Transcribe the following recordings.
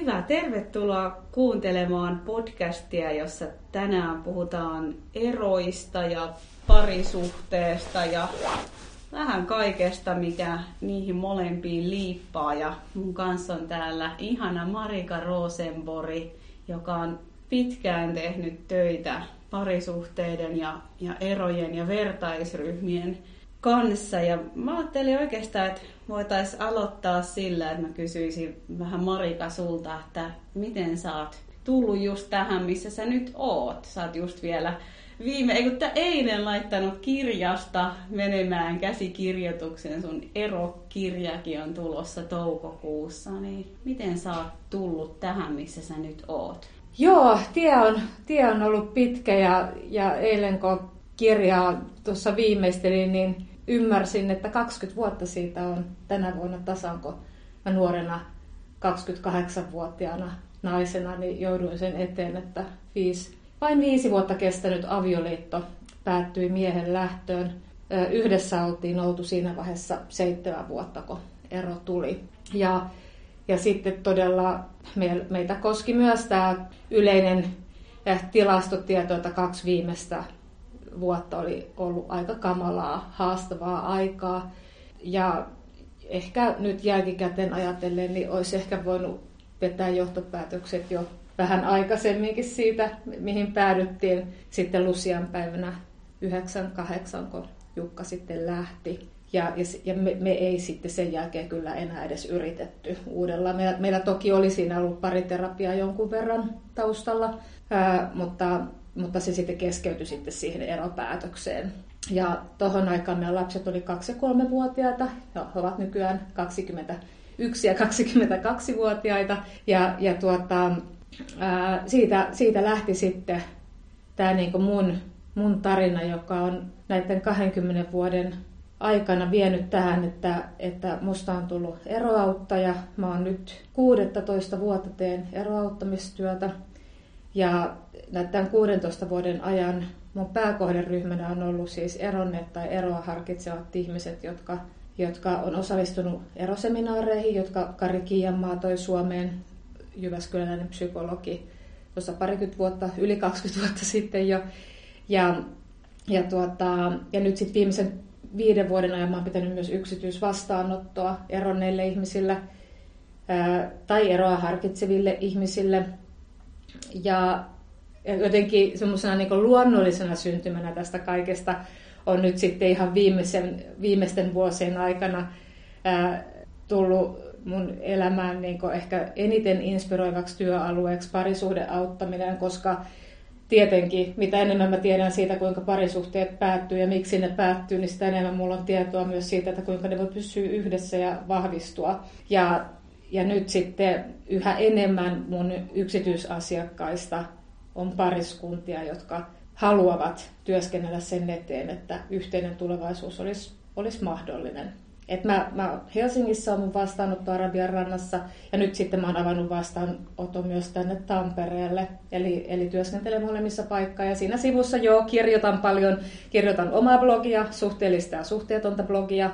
Hyvä, tervetuloa kuuntelemaan podcastia, jossa tänään puhutaan eroista ja parisuhteesta ja vähän kaikesta, mikä niihin molempiin liippaa. Ja mun kanssa on täällä ihana Marika Rosenbori, joka on pitkään tehnyt töitä parisuhteiden ja, ja erojen ja vertaisryhmien kanssa. Ja mä ajattelin oikeastaan, että voitaisiin aloittaa sillä, että mä kysyisin vähän Marika sulta, että miten sä oot tullut just tähän, missä sä nyt oot. Sä oot just vielä viime, ei kun eilen laittanut kirjasta menemään käsikirjoituksen. Sun erokirjakin on tulossa toukokuussa. Niin miten sä oot tullut tähän, missä sä nyt oot? Joo, tie on, tie on ollut pitkä ja, ja eilen kun kirjaa tuossa viimeistelin, niin ymmärsin, että 20 vuotta siitä on tänä vuonna tasan, kun mä nuorena 28-vuotiaana naisena niin jouduin sen eteen, että viisi, vain viisi vuotta kestänyt avioliitto päättyi miehen lähtöön. Yhdessä oltiin oltu siinä vaiheessa seitsemän vuotta, kun ero tuli. Ja, ja sitten todella meitä koski myös tämä yleinen tilastotieto, että kaksi viimeistä vuotta oli ollut aika kamalaa, haastavaa aikaa. Ja ehkä nyt jälkikäteen ajatellen, niin olisi ehkä voinut vetää johtopäätökset jo vähän aikaisemminkin siitä, mihin päädyttiin sitten Lusian päivänä 98, kun Jukka sitten lähti. Ja, ja, ja me, me ei sitten sen jälkeen kyllä enää edes yritetty uudella. Meillä, meillä toki oli siinä ollut pariterapiaa jonkun verran taustalla, ää, mutta mutta se sitten keskeytyi sitten siihen eropäätökseen. Ja tuohon aikaan meidän lapset oli 2- ja 3-vuotiaita, ja he ovat nykyään 21 ja 22-vuotiaita. Ja, ja tuota, ää, siitä, siitä lähti sitten tämä niin mun, mun tarina, joka on näiden 20 vuoden aikana vienyt tähän, että, että musta on tullut eroauttaja. Mä oon nyt 16 vuotta teen eroauttamistyötä. Ja tämän 16 vuoden ajan mun pääkohderyhmänä on ollut siis eronneet tai eroa harkitsevat ihmiset, jotka, jotka on osallistunut eroseminaareihin, jotka Kari Kiianmaa toi Suomeen, Jyväskyläinen psykologi, tuossa parikymmentä vuotta, yli 20 vuotta sitten jo. Ja, ja, tuota, ja nyt sitten viimeisen viiden vuoden ajan mä oon pitänyt myös yksityisvastaanottoa eronneille ihmisille ää, tai eroa harkitseville ihmisille. Ja jotenkin semmoisena niin luonnollisena syntymänä tästä kaikesta on nyt sitten ihan viimeisen, viimeisten vuosien aikana ää, tullut mun elämään niin ehkä eniten inspiroivaksi työalueeksi parisuhdeauttaminen, koska tietenkin, mitä enemmän mä tiedän siitä, kuinka parisuhteet päättyy ja miksi ne päättyy, niin sitä enemmän mulla on tietoa myös siitä, että kuinka ne voi pysyä yhdessä ja vahvistua. Ja, ja nyt sitten yhä enemmän mun yksityisasiakkaista on pariskuntia, jotka haluavat työskennellä sen eteen, että yhteinen tulevaisuus olisi, olisi mahdollinen. Et mä, mä Helsingissä on mun vastaanotto Arabian rannassa ja nyt sitten mä oon avannut vastaanoton myös tänne Tampereelle. Eli, eli työskentelen molemmissa paikkaa ja siinä sivussa joo kirjoitan paljon, kirjoitan omaa blogia, suhteellista ja suhteetonta blogia.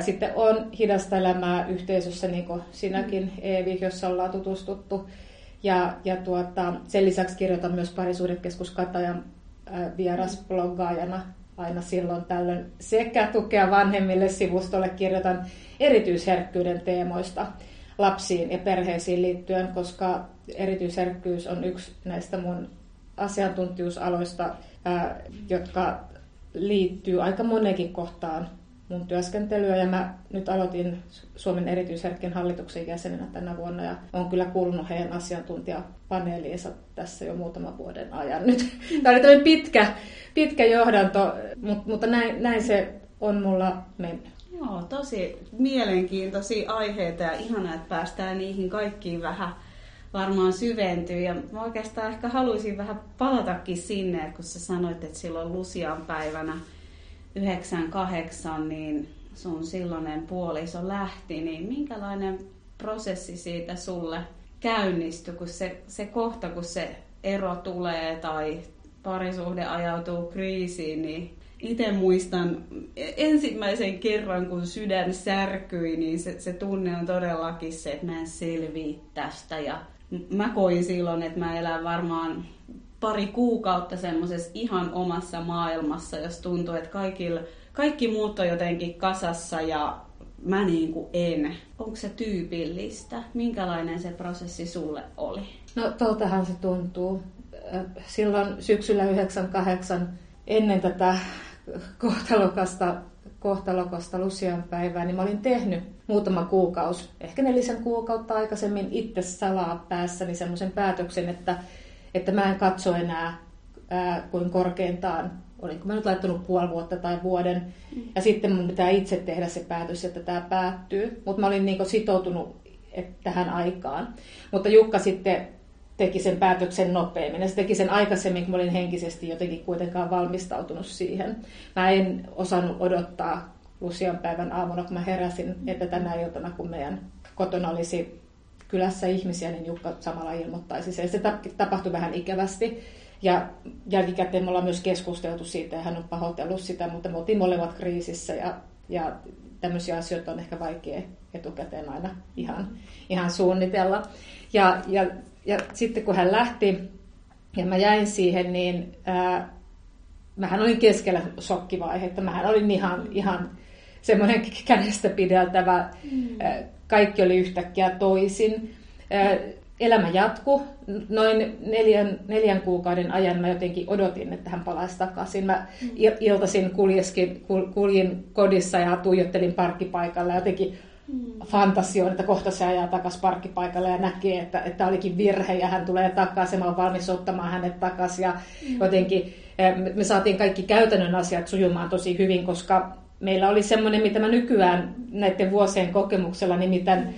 Sitten on hidasta elämää yhteisössä, niin kuin sinäkin Eevi, jossa ollaan tutustuttu. Ja, ja tuota, sen lisäksi kirjoitan myös parisuudekeskus Katajan vierasbloggaajana aina silloin tällöin sekä tukea vanhemmille sivustolle kirjoitan erityisherkkyyden teemoista lapsiin ja perheisiin liittyen, koska erityisherkkyys on yksi näistä mun asiantuntijuusaloista, jotka liittyy aika monenkin kohtaan mun työskentelyä ja mä nyt aloitin Suomen erityisherkkien hallituksen jäsenenä tänä vuonna ja on kyllä kuulunut heidän asiantuntijapaneeliinsa tässä jo muutaman vuoden ajan nyt. Tämä oli tämmöinen pitkä, pitkä johdanto, mutta näin, näin se on mulla mennyt. Joo, tosi mielenkiintoisia aiheita ja ihana, että päästään niihin kaikkiin vähän varmaan syventyy. Ja mä oikeastaan ehkä haluaisin vähän palatakin sinne, kun sä sanoit, että silloin Lusian päivänä 98, niin sun silloinen puoliso lähti, niin minkälainen prosessi siitä sulle käynnistyi, kun se, se kohta, kun se ero tulee tai parisuhde ajautuu kriisiin, niin itse muistan ensimmäisen kerran, kun sydän särkyi, niin se, se tunne on todellakin se, että mä en selviä tästä. Ja mä koin silloin, että mä elän varmaan pari kuukautta semmoisessa ihan omassa maailmassa, jos tuntuu, että kaikilla, kaikki muut on jotenkin kasassa ja mä niin kuin en. Onko se tyypillistä? Minkälainen se prosessi sulle oli? No toltahan se tuntuu. Silloin syksyllä 98 ennen tätä kohtalokasta, kohtalokasta Lucian päivää, niin mä olin tehnyt muutama kuukausi, ehkä nelisen kuukautta aikaisemmin itse salaa päässäni semmoisen päätöksen, että, että mä en katso enää ää, kuin korkeintaan, olinko mä nyt laittanut puoli vuotta tai vuoden, mm. ja sitten mun pitää itse tehdä se päätös, että tämä päättyy. Mutta mä olin niin sitoutunut tähän aikaan. Mutta Jukka sitten teki sen päätöksen nopeammin. Ja se teki sen aikaisemmin, kun olin henkisesti jotenkin kuitenkaan valmistautunut siihen. Mä en osannut odottaa Lucian päivän aamuna, kun mä heräsin, että tänä iltana, kun meidän kotona olisi kylässä ihmisiä, niin Jukka samalla ilmoittaisi sen. Se tapahtui vähän ikävästi. Ja jälkikäteen me ollaan myös keskusteltu siitä ja hän on pahoitellut sitä, mutta me oltiin molemmat kriisissä ja, ja tämmöisiä asioita on ehkä vaikea etukäteen aina ihan, ihan suunnitella. Ja, ja ja sitten kun hän lähti ja mä jäin siihen, niin ää, mähän olin keskellä shokkivaihetta. Mähän olin ihan, ihan semmoinen kädestä pideltävä. Mm. Kaikki oli yhtäkkiä toisin. Ää, elämä jatku. Noin neljän, neljän kuukauden ajan mä jotenkin odotin, että hän palaisi takaisin. Mä iltaisin kuljeskin, kuljin kodissa ja tuijottelin parkkipaikalla jotenkin mm. fantasioon, että kohta se ajaa takaisin parkkipaikalle ja näkee, että, että olikin virhe ja hän tulee takaisin, mä olen valmis ottamaan hänet takaisin. Ja mm. jotenkin eh, me saatiin kaikki käytännön asiat sujumaan tosi hyvin, koska meillä oli semmoinen, mitä mä nykyään näiden vuosien kokemuksella nimitän mm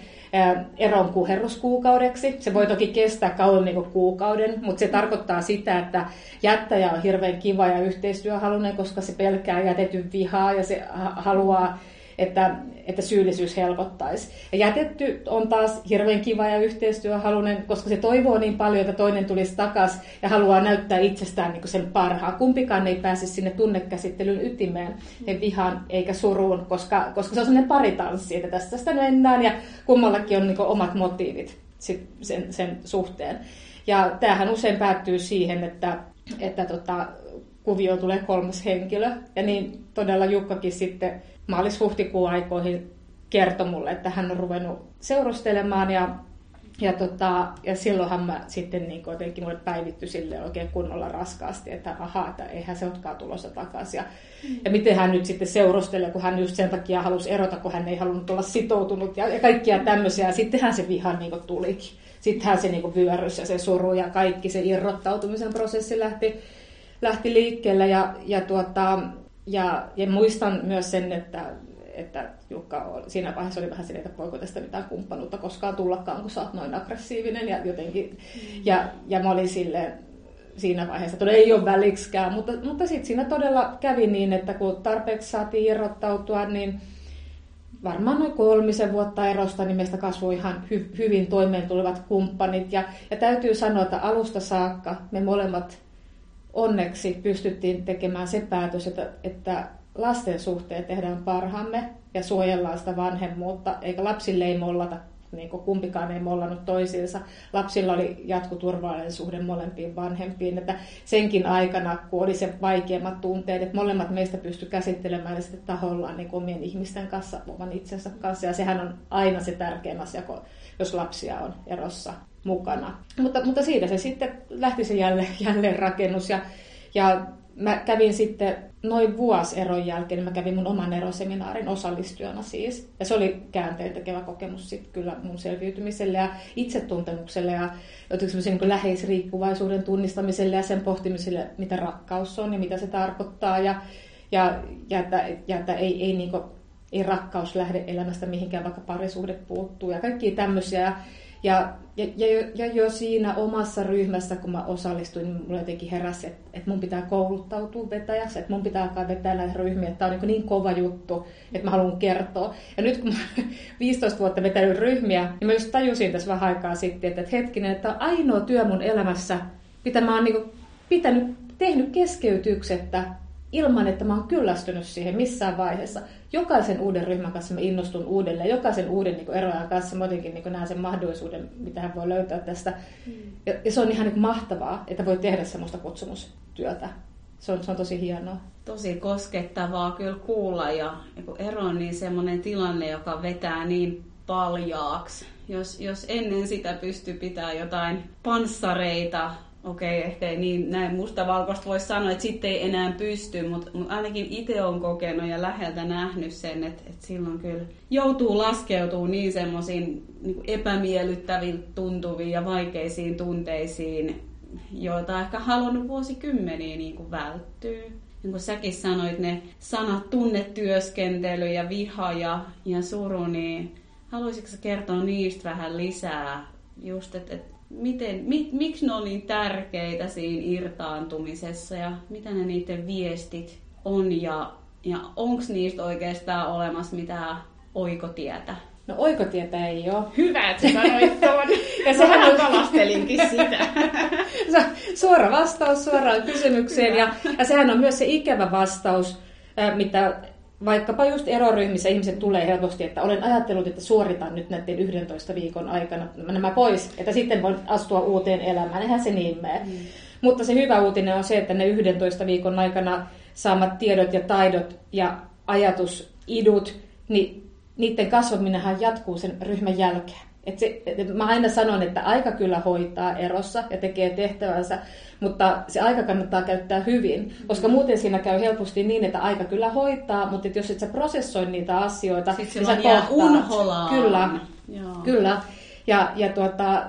eron kuherruskuukaudeksi. Se voi toki kestää kauan niin kuin kuukauden, mutta se tarkoittaa sitä, että jättäjä on hirveän kiva ja yhteistyöhalunen, koska se pelkää jätetyn vihaa ja se haluaa että, että syyllisyys helpottaisi. Ja jätetty on taas hirveän kiva ja yhteistyöhalunen, koska se toivoo niin paljon, että toinen tulisi takaisin ja haluaa näyttää itsestään niin sen parhaa. Kumpikaan ei pääse sinne tunnekäsittelyn ytimeen, ei vihaan eikä suruun, koska, koska se on sellainen paritanssi, että tästä sitä mennään ja kummallakin on niin omat motiivit sen, sen suhteen. Ja tämähän usein päättyy siihen, että, että tota, kuvio tulee kolmas henkilö. Ja niin todella Jukkakin sitten maalis-huhtikuun aikoihin kertoi mulle, että hän on ruvennut seurustelemaan ja, ja, tota, ja silloinhan mä sitten niin jotenkin mulle päivitty sille oikein kunnolla raskaasti, että ahaa, että eihän se olekaan tulossa takaisin. Ja, mm. ja miten hän nyt sitten seurustelee, kun hän just sen takia halusi erota, kun hän ei halunnut olla sitoutunut ja, ja kaikkia tämmöisiä. Ja sittenhän se viha niin tulikin. Sittenhän se niin vyörys ja se suru ja kaikki se irrottautumisen prosessi lähti, lähti liikkeelle. Ja, ja tuota, ja, ja muistan myös sen, että, että Jukka oli, siinä vaiheessa oli vähän silleen, että voiko tästä mitään kumppanuutta koskaan tullakaan, kun sä oot noin aggressiivinen. Ja, jotenkin, mm. ja, ja mä olin silleen, siinä vaiheessa, että ei ole väliksikään, mutta, mutta sitten siinä todella kävi niin, että kun tarpeeksi saatiin irrottautua, niin varmaan noin kolmisen vuotta erosta, niin meistä kasvoi ihan hy, hyvin toimeen tulevat kumppanit. Ja, ja täytyy sanoa, että alusta saakka me molemmat onneksi pystyttiin tekemään se päätös, että, että lasten suhteen tehdään parhaamme ja suojellaan sitä vanhemmuutta, eikä lapsille ei mollata, niin kuin kumpikaan ei mollannut toisiinsa. Lapsilla oli jatkuturvallinen suhde molempiin vanhempiin, että senkin aikana, kun oli se vaikeimmat tunteet, että molemmat meistä pysty käsittelemään sitä tahollaan niin omien ihmisten kanssa, oman itsensä kanssa, ja sehän on aina se tärkein asia, jos lapsia on erossa mukana. Mutta, mutta siitä se sitten lähti se jälleen, jälleen rakennus ja, ja mä kävin sitten noin vuosi eron jälkeen, niin mä kävin mun oman eroseminaarin osallistujana siis. Ja se oli käänteen tekevä kokemus sitten kyllä mun selviytymiselle ja itsetuntemukselle ja niin läheisriippuvaisuuden tunnistamiselle ja sen pohtimiselle, mitä rakkaus on ja mitä se tarkoittaa. Ja, ja, ja että, ja että ei, ei, niin kuin, ei rakkaus lähde elämästä mihinkään, vaikka parisuhde puuttuu ja kaikki tämmöisiä. Ja, ja, ja, ja, jo siinä omassa ryhmässä, kun mä osallistuin, niin mulla jotenkin heräsi, että, että mun pitää kouluttautua vetäjäksi, että mun pitää alkaa vetää näitä ryhmiä, että tämä on niin, niin kova juttu, että mä haluan kertoa. Ja nyt kun mä 15 vuotta vetänyt ryhmiä, niin mä just tajusin tässä vähän aikaa sitten, että, että hetkinen, että on ainoa työ mun elämässä, mitä mä oon niin pitänyt, tehnyt keskeytyksettä ilman, että mä oon kyllästynyt siihen missään vaiheessa. Jokaisen uuden ryhmän kanssa mä innostun uudelleen, jokaisen uuden niin eroajan kanssa mä jotenkin niin näen sen mahdollisuuden, mitä hän voi löytää tästä. Mm. Ja, ja se on ihan niin mahtavaa, että voi tehdä semmoista kutsumustyötä. Se on, se on tosi hienoa. Tosi koskettavaa kyllä kuulla ja, ja kun ero on niin semmoinen tilanne, joka vetää niin paljaaksi. Jos, jos ennen sitä pystyy pitämään jotain panssareita okei, okay, ehkä ei niin näin mustavalkoista voisi sanoa, että sitten ei enää pysty, mutta, mutta ainakin itse on kokenut ja läheltä nähnyt sen, että, että silloin kyllä joutuu laskeutumaan niin semmoisiin niin epämiellyttäviin tuntuviin ja vaikeisiin tunteisiin, joita ehkä halunnut vuosikymmeniä niin kuin välttyä. Niin kuin säkin sanoit, ne sanat tunnetyöskentely ja viha ja, ja suru, niin haluaisitko kertoa niistä vähän lisää? Just, että, että miten, mi, miksi ne on niin tärkeitä siinä irtaantumisessa ja mitä ne niiden viestit on ja, ja onko niistä oikeastaan olemassa mitään oikotietä? No oikotietä ei ole. Hyvä, että sanoit tuon. ja sehän on kalastelinkin sitä. Suora vastaus suoraan kysymykseen ja, ja sehän on myös se ikävä vastaus, mitä vaikkapa just eroryhmissä ihmiset tulee helposti, että olen ajatellut, että suoritan nyt näiden 11 viikon aikana nämä pois, että sitten voin astua uuteen elämään. Eihän se niin mene. Mm. Mutta se hyvä uutinen on se, että ne 11 viikon aikana saamat tiedot ja taidot ja ajatusidut, niin niiden kasvaminenhan jatkuu sen ryhmän jälkeen. Et se, et mä aina sanon, että aika kyllä hoitaa erossa ja tekee tehtävänsä, mutta se aika kannattaa käyttää hyvin, koska muuten siinä käy helposti niin, että aika kyllä hoitaa, mutta jos et sä prosessoi niitä asioita, Sitten niin sä kohtaat. unholaan. Kyllä, Joo. kyllä. Ja, ja, tuota,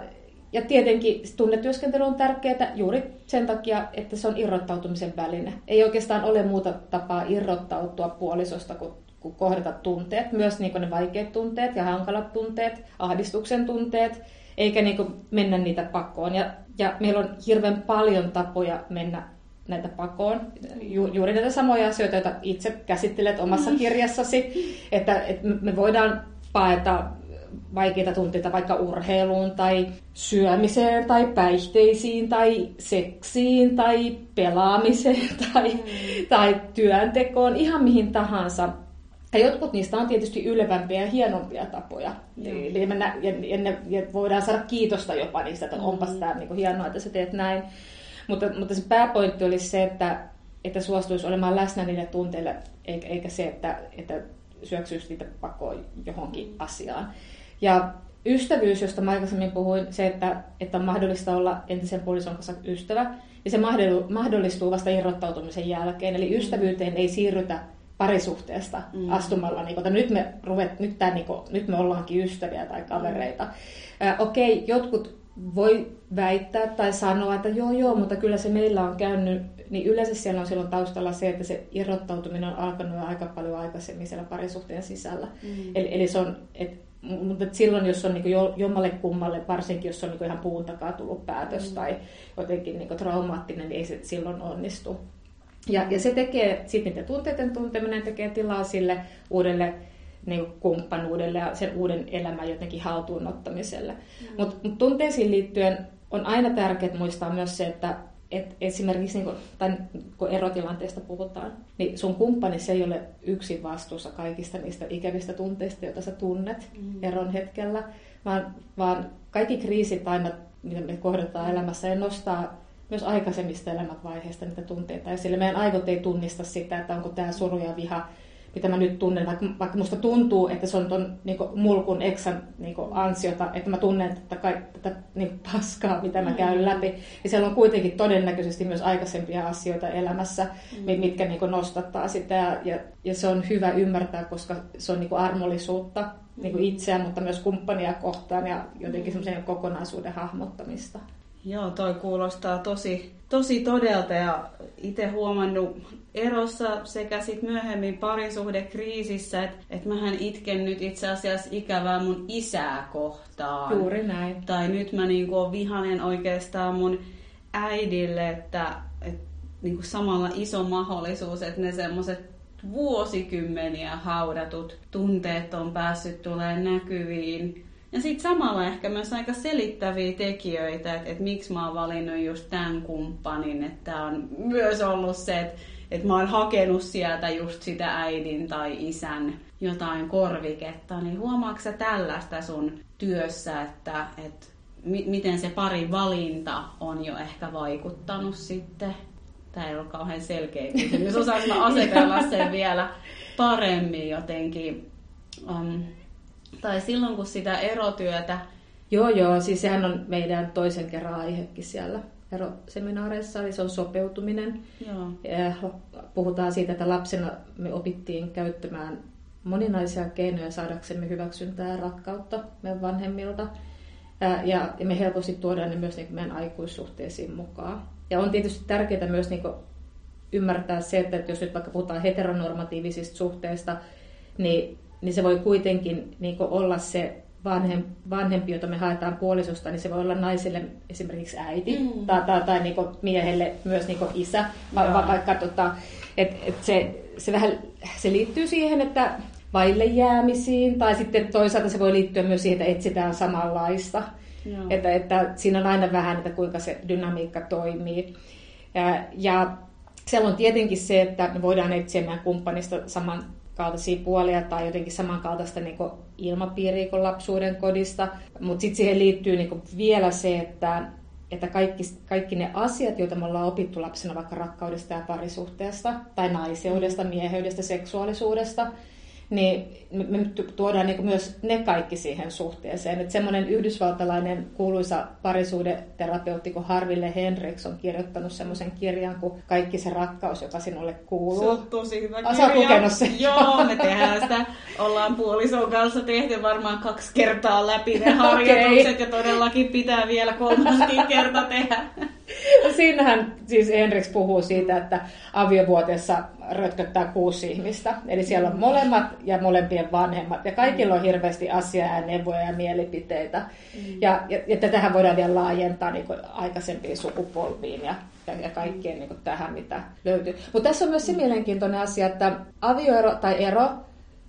ja tietenkin tunnetyöskentely on tärkeää juuri sen takia, että se on irrottautumisen väline. Ei oikeastaan ole muuta tapaa irrottautua puolisosta kuin kohdata tunteet, myös niin ne vaikeat tunteet ja hankalat tunteet, ahdistuksen tunteet, eikä niin mennä niitä pakoon. Ja, ja meillä on hirveän paljon tapoja mennä näitä pakoon. Ju, juuri näitä samoja asioita, joita itse käsittelet omassa mm. kirjassasi, että, että me voidaan paeta vaikeita tunteita vaikka urheiluun tai syömiseen tai päihteisiin tai seksiin tai pelaamiseen tai, mm. tai työntekoon, ihan mihin tahansa. Ja jotkut niistä on tietysti ylvämpiä ja hienompia tapoja. Eli me nä- ja, ja, ne, ja voidaan saada kiitosta jopa niistä, että onpas mm. tämä niin hienoa, että sä teet näin. Mutta, mutta se pääpointti oli se, että, että suostuisi olemaan läsnä niille tunteille, eikä, eikä se, että, että syöksyisi niitä pakoon johonkin mm. asiaan. Ja ystävyys, josta mä aikaisemmin puhuin, se, että, että on mahdollista olla entisen puolison kanssa ystävä, ja se mahdollistuu vasta irrottautumisen jälkeen. Eli ystävyyteen ei siirrytä parisuhteesta mm. astumalla, niin kuin, että nyt me, ruvet, nyt, tää, niin kuin, nyt me ollaankin ystäviä tai kavereita. Mm. Äh, okei, okay, jotkut voi väittää tai sanoa, että joo joo, mutta kyllä se meillä on käynyt, niin yleensä siellä on silloin taustalla se, että se irrottautuminen on alkanut jo aika paljon aikaisemmin siellä parisuhteen sisällä. Mm. Eli, eli se on, et, mutta silloin, jos on niin jo, jommalle kummalle, varsinkin jos on niin ihan puun takaa tullut päätös mm. tai jotenkin niin traumaattinen, niin ei se silloin onnistu. Ja, ja se tekee, sitten niiden tunteiden tunteminen tekee tilaa sille uudelle niin kumppanuudelle ja sen uuden elämän jotenkin haltuunottamiselle. Mm. Mutta mut tunteisiin liittyen on aina tärkeää muistaa myös se, että et esimerkiksi niin kun, tai kun erotilanteesta puhutaan, niin sun kumppani se ei ole yksin vastuussa kaikista niistä ikävistä tunteista, joita sä tunnet mm. eron hetkellä, vaan, vaan kaikki kriisit aina, mitä me kohdataan elämässä, ja nostaa myös aikaisemmista elämänvaiheista niitä tunteita esille. Meidän aivot ei tunnista sitä, että onko tämä suru ja viha, mitä mä nyt tunnen, vaikka, vaikka musta tuntuu, että se on ton niin mulkun eksan niin ansiota, että mä tunnen tätä, kaikki, tätä niin paskaa, mitä mä käyn mm. läpi. Ja siellä on kuitenkin todennäköisesti myös aikaisempia asioita elämässä, mm. mitkä niin nostattaa sitä. Ja, ja, se on hyvä ymmärtää, koska se on niin armollisuutta niin itseään, mutta myös kumppania kohtaan ja jotenkin semmoisen kokonaisuuden hahmottamista. Joo, toi kuulostaa tosi, tosi todelta ja itse huomannut erossa sekä sit myöhemmin parisuhdekriisissä, että et mähän itken nyt itse asiassa ikävää mun isää kohtaan. Juuri näin. Tai nyt mä niinku on vihanen oikeastaan mun äidille, että et, niinku samalla iso mahdollisuus, että ne semmoiset vuosikymmeniä haudatut tunteet on päässyt tulemaan näkyviin ja sitten samalla ehkä myös aika selittäviä tekijöitä, että, että miksi mä oon valinnut just tämän kumppanin. Että on myös ollut se, että, että mä oon hakenut sieltä just sitä äidin tai isän jotain korviketta, niin huomaatko tällaista sun työssä, että, että mi- miten se pari valinta on jo ehkä vaikuttanut sitten? Tämä ei ole kauhean selkeä kysymys. Osaanko mä asetella sen vielä paremmin jotenkin? Um, tai silloin, kun sitä erotyötä... Joo, joo. Siis sehän on meidän toisen kerran aihekin siellä eroseminaareissa, eli se on sopeutuminen. Joo. Puhutaan siitä, että lapsena me opittiin käyttämään moninaisia keinoja saadaksemme hyväksyntää ja rakkautta meidän vanhemmilta. Ja me helposti tuodaan ne myös niin meidän aikuissuhteisiin mukaan. Ja on tietysti tärkeää myös niin ymmärtää se, että jos nyt vaikka puhutaan heteronormatiivisista suhteista, niin, niin se voi kuitenkin niin olla se vanhem, vanhempi, jota me haetaan puolisosta, niin se voi olla naiselle esimerkiksi äiti mm. tai, tai, tai niin miehelle myös niin isä. Va, va, vaikka tota, et, et se, se, vähän, se liittyy siihen, että vaille jäämisiin, tai sitten toisaalta se voi liittyä myös siihen, että etsitään samanlaista. Että, että siinä on aina vähän, että kuinka se dynamiikka toimii. Ja, ja siellä on tietenkin se, että me voidaan etsiä meidän kumppanista samankaltaisia puolia tai jotenkin samankaltaista niin kuin ilmapiiriä kuin lapsuuden kodista. Mutta sitten siihen liittyy niin kuin vielä se, että, että kaikki, kaikki ne asiat, joita me ollaan opittu lapsena vaikka rakkaudesta ja parisuhteesta tai naiseudesta, mieheydestä, seksuaalisuudesta, niin me tuodaan niin myös ne kaikki siihen suhteeseen. Että semmoinen yhdysvaltalainen kuuluisa parisuudeterapeutti kuin Harville Henriks on kirjoittanut semmoisen kirjan kuin Kaikki se rakkaus, joka sinulle kuuluu. Se on tosi hyvä kirja. Lukenut sen? Joo, me tehdään sitä. Ollaan puolison kanssa tehty varmaan kaksi kertaa läpi ne harjoitukset okay. ja todellakin pitää vielä kolmaskin kerta tehdä. Siinähän siis Henriks puhuu siitä, että aviovuotessa rötköttää kuusi ihmistä. Eli siellä on molemmat ja molempien vanhemmat. Ja kaikilla on hirveästi asiaa ja neuvoja ja mielipiteitä. Mm. Ja, ja, ja tätähän voidaan vielä laajentaa niin aikaisempiin sukupolviin ja, ja, ja kaikkeen niin tähän, mitä löytyy. Mutta tässä on myös se mielenkiintoinen asia, että avioero tai ero,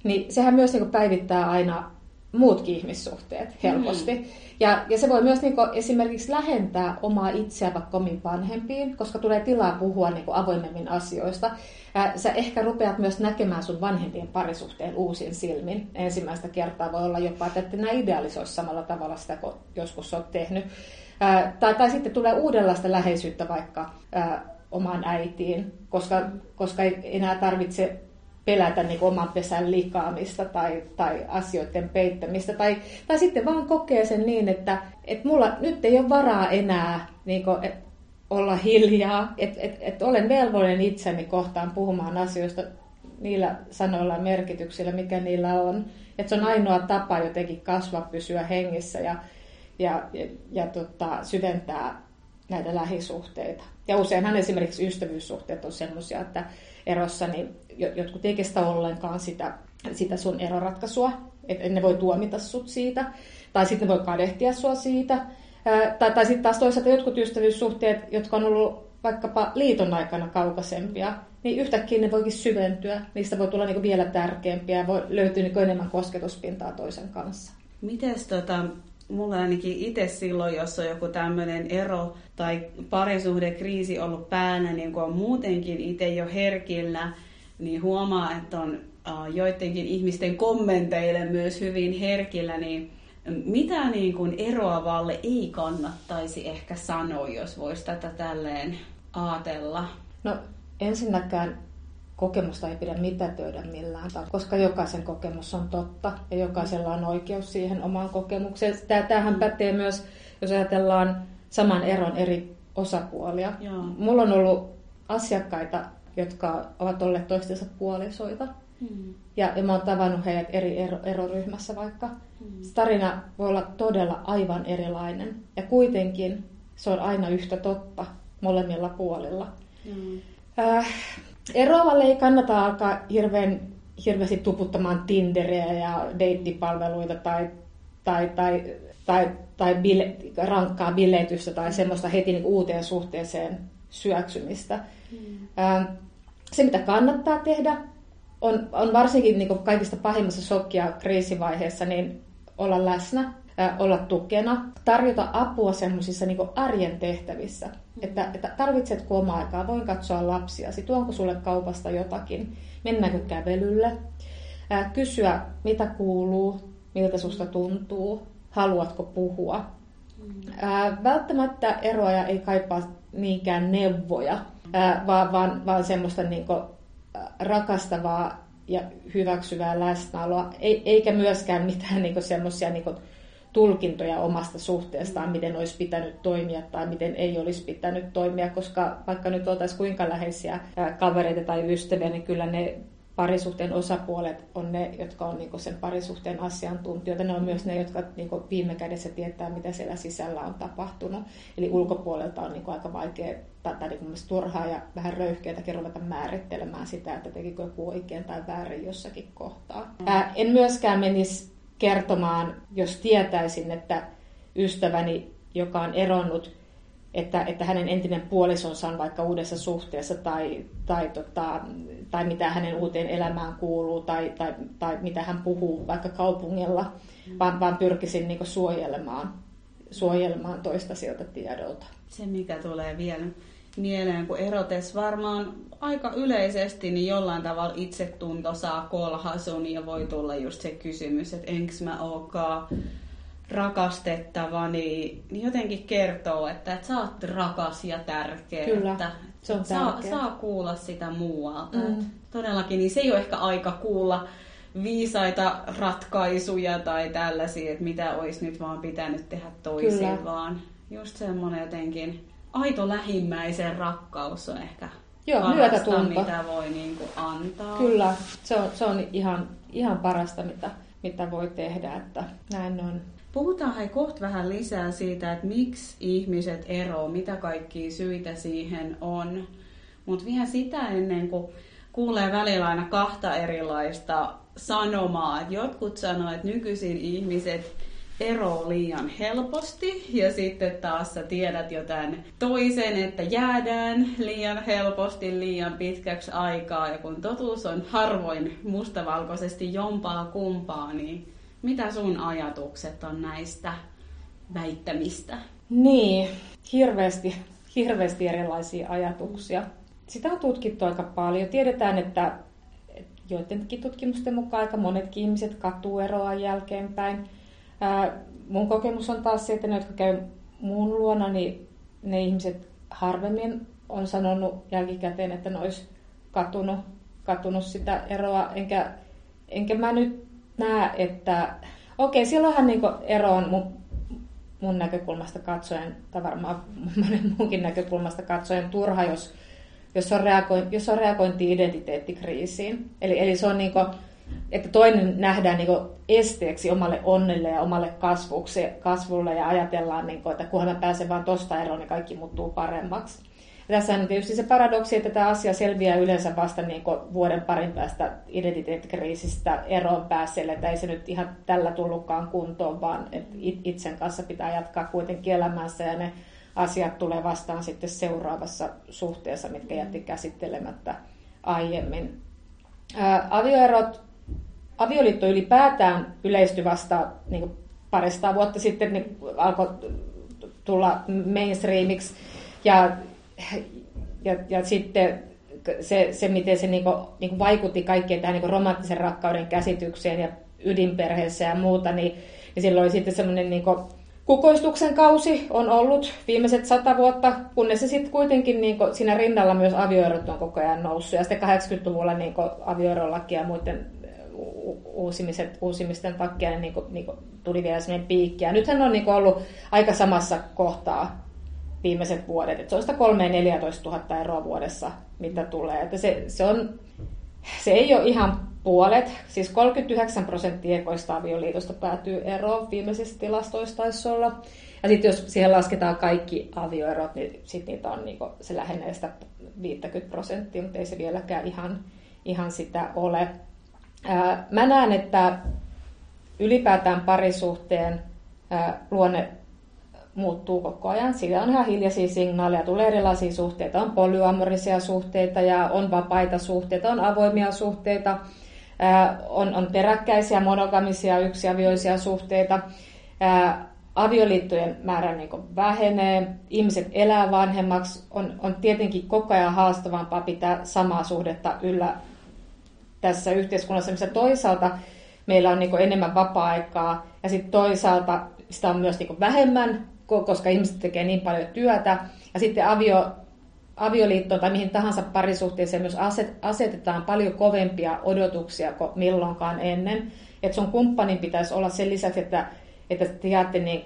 niin sehän myös niin päivittää aina muutkin ihmissuhteet helposti. Mm. Ja, ja se voi myös niin kuin, esimerkiksi lähentää omaa itseä vaikka omiin vanhempiin, koska tulee tilaa puhua niin kuin, avoimemmin asioista. Ja sä ehkä rupeat myös näkemään sun vanhempien parisuhteen uusin silmin. Ensimmäistä kertaa voi olla jopa, että nämä idealisoisi samalla tavalla sitä, kun joskus olet tehnyt. Ää, tai, tai sitten tulee uudenlaista läheisyyttä vaikka ää, omaan äitiin, koska, koska ei enää tarvitse pelätä niin kuin oman pesän likaamista tai, tai asioiden peittämistä. Tai, tai sitten vaan kokee sen niin, että, että mulla nyt ei ole varaa enää niin kuin, et, olla hiljaa, että et, et olen velvollinen itseni kohtaan puhumaan asioista niillä sanoilla ja merkityksillä, mikä niillä on. Että se on ainoa tapa jotenkin kasvaa, pysyä hengissä ja, ja, ja, ja tota, syventää näitä lähisuhteita. Ja useinhan esimerkiksi ystävyyssuhteet on sellaisia, että erossa niin jotkut ei kestä ollenkaan sitä, sitä sun eroratkaisua, että ne voi tuomita sut siitä, tai sitten ne voi kadehtia sua siitä, tai, tai sitten taas toisaalta jotkut ystävyyssuhteet, jotka on ollut vaikkapa liiton aikana kaukaisempia, niin yhtäkkiä ne voikin syventyä, niistä voi tulla niin vielä tärkeämpiä, voi löytyä niin enemmän kosketuspintaa toisen kanssa. Mites tota, mulla ainakin itse silloin, jos on joku tämmöinen ero tai parisuhdekriisi ollut päällä, niin kun on muutenkin itse jo herkillä, niin huomaa, että on joidenkin ihmisten kommenteille myös hyvin herkillä, niin mitä niin kuin eroavalle ei kannattaisi ehkä sanoa, jos voisi tätä tälleen ajatella? No ensinnäkään kokemusta ei pidä mitätöidä millään tavalla, koska jokaisen kokemus on totta ja jokaisella on oikeus siihen omaan kokemukseen. Tämähän pätee myös, jos ajatellaan saman eron eri osapuolia. Joo. Mulla on ollut asiakkaita, jotka ovat olleet toistensa puolisoita. Hmm. Ja, ja mä oon tavannut heidät eri ero, eroryhmässä vaikka. Hmm. tarina voi olla todella aivan erilainen. Ja kuitenkin se on aina yhtä totta molemmilla puolilla. Hmm. Äh, eroavalle ei kannata alkaa hirveän, hirveästi tuputtamaan Tinderiä ja deittipalveluita tai, tai, tai, tai, tai bile, rankkaa biletystä tai semmoista heti niin uuteen suhteeseen syöksymistä. Mm. Se, mitä kannattaa tehdä, on, on varsinkin niin kaikista pahimmassa shokki- ja kriisivaiheessa niin olla läsnä, olla tukena, tarjota apua semmoisissa niin arjen tehtävissä. Että, että tarvitsetko omaa aikaa, voin katsoa lapsiasi, tuonko sulle kaupasta jotakin, mennäänkö kävelylle, ää, kysyä mitä kuuluu, miltä susta tuntuu, haluatko puhua. Ää, välttämättä eroaja ei kaipaa niinkään neuvoja, ää, vaan, vaan, vaan semmoista niinku, rakastavaa ja hyväksyvää läsnäoloa, eikä myöskään mitään niinku semmoisia niinku, tulkintoja omasta suhteestaan, miten olisi pitänyt toimia tai miten ei olisi pitänyt toimia, koska vaikka nyt oltaisiin kuinka läheisiä kavereita tai ystäviä, niin kyllä ne parisuhteen osapuolet on ne, jotka on niin sen parisuhteen asiantuntijoita. Ne on myös ne, jotka niin viime kädessä tietää, mitä siellä sisällä on tapahtunut. Eli ulkopuolelta on niin aika vaikea tai, tai niin turhaa ja vähän röyhkeätäkin ruveta määrittelemään sitä, että tekikö joku oikein tai väärin jossakin kohtaa. Ää, en myöskään menisi kertomaan, jos tietäisin, että ystäväni, joka on eronnut, että, että hänen entinen puolisonsa on vaikka uudessa suhteessa tai, tai, tota, tai mitä hänen uuteen elämään kuuluu tai, tai, tai mitä hän puhuu vaikka kaupungilla, vaan, vaan pyrkisin niin suojelemaan, suojelemaan toista sieltä tiedolta. Se, mikä tulee vielä mieleen, kun erotes varmaan aika yleisesti, niin jollain tavalla itsetunto saa kolhasun ja voi tulla just se kysymys, että enkö mä ookaan rakastettava, niin, niin jotenkin kertoo, että, että sä oot rakas ja tärkeä. Kyllä, että, se on saa, tärkeä. saa kuulla sitä muualta. Mm. todellakin, niin se ei ole ehkä aika kuulla viisaita ratkaisuja tai tällaisia, että mitä olisi nyt vaan pitänyt tehdä toisin, Kyllä. vaan just semmoinen jotenkin aito lähimmäisen rakkaus on ehkä Joo, parasta, mitä voi niin kuin antaa. Kyllä, se on, se on ihan, ihan parasta, mitä, mitä voi tehdä, että näin on. Puhutaan hei kohta vähän lisää siitä, että miksi ihmiset eroavat, mitä kaikkia syitä siihen on. Mutta vielä sitä ennen kuin kuulee välillä aina kahta erilaista sanomaa. Jotkut sanoo, että nykyisin ihmiset ero liian helposti ja sitten taas sä tiedät jotain toisen, että jäädään liian helposti liian pitkäksi aikaa ja kun totuus on harvoin mustavalkoisesti jompaa kumpaa, niin mitä sun ajatukset on näistä väittämistä? Niin, hirveästi, hirveästi erilaisia ajatuksia. Sitä on tutkittu aika paljon. Tiedetään, että joidenkin tutkimusten mukaan aika monetkin ihmiset katuu eroa jälkeenpäin. Ää, mun kokemus on taas se, että ne, jotka käy mun luona, niin ne ihmiset harvemmin on sanonut jälkikäteen, että ne olisi katunut, katunut sitä eroa. Enkä, enkä mä nyt näe, että okei, okay, silloinhan niin ero on mun, mun näkökulmasta katsoen, tai varmaan monen muunkin näkökulmasta katsoen turha, jos, jos on, reagointi, jos on reagointi identiteettikriisiin. Eli, eli se on niin kuin, että toinen nähdään niin esteeksi omalle onnelle ja omalle kasvulle ja ajatellaan, niin kuin, että kunhan mä pääsen vaan tosta eroon, niin kaikki muuttuu paremmaksi. Tässä on tietysti se paradoksi, että tämä asia selviää yleensä vasta niin vuoden parin päästä identiteettikriisistä eroon päässeelle, että ei se nyt ihan tällä tullutkaan kuntoon, vaan että itsen kanssa pitää jatkaa kuitenkin elämässä ja ne asiat tulee vastaan sitten seuraavassa suhteessa, mitkä jätti käsittelemättä aiemmin. Ää, avioerot, avioliitto ylipäätään yleistyi vasta niin parista vuotta sitten, niin alkoi tulla mainstreamiksi ja ja, ja sitten se, se, miten se niinku, niinku vaikutti kaikkeen tähän niinku romanttisen rakkauden käsitykseen ja ydinperheessä ja muuta, niin, niin silloin sitten semmoinen niinku, kukoistuksen kausi on ollut viimeiset sata vuotta, kunnes se sitten kuitenkin niin siinä rinnalla myös avioerot on koko ajan noussut. Ja sitten 80-luvulla niin avioerolaki ja muiden uusimiset, uusimisten takia niin niin kuin tuli vielä sellainen piikki. Ja nythän on niin ollut aika samassa kohtaa viimeiset vuodet. Että se on sitä 3 14 000 euroa vuodessa, mitä tulee. Että se, se, on, se ei ole ihan puolet. Siis 39 prosenttia ekoista avioliitosta päätyy eroon viimeisistä tilastoista taisi olla. Ja sitten jos siihen lasketaan kaikki avioerot, niin sitten niitä on, niin se lähenee sitä 50 prosenttia, mutta ei se vieläkään ihan, ihan sitä ole. Ää, mä näen, että ylipäätään parisuhteen ää, luonne muuttuu koko ajan. Siitä on ihan hiljaisia signaaleja, tulee erilaisia suhteita. On polyamorisia suhteita ja on vapaita suhteita, on avoimia suhteita, on, on peräkkäisiä monogamisia yksiavioisia suhteita. avioliittojen määrä niin vähenee, ihmiset elää vanhemmaksi, on, on tietenkin koko ajan haastavampaa pitää samaa suhdetta yllä tässä yhteiskunnassa, missä toisaalta meillä on niin enemmän vapaa-aikaa ja sitten toisaalta sitä on myös niin vähemmän, koska ihmiset tekee niin paljon työtä. Ja sitten avio, avioliittoon tai mihin tahansa parisuhteeseen myös asetetaan paljon kovempia odotuksia kuin milloinkaan ennen. Että sun kumppanin pitäisi olla sen lisäksi, että, että te jäätte niin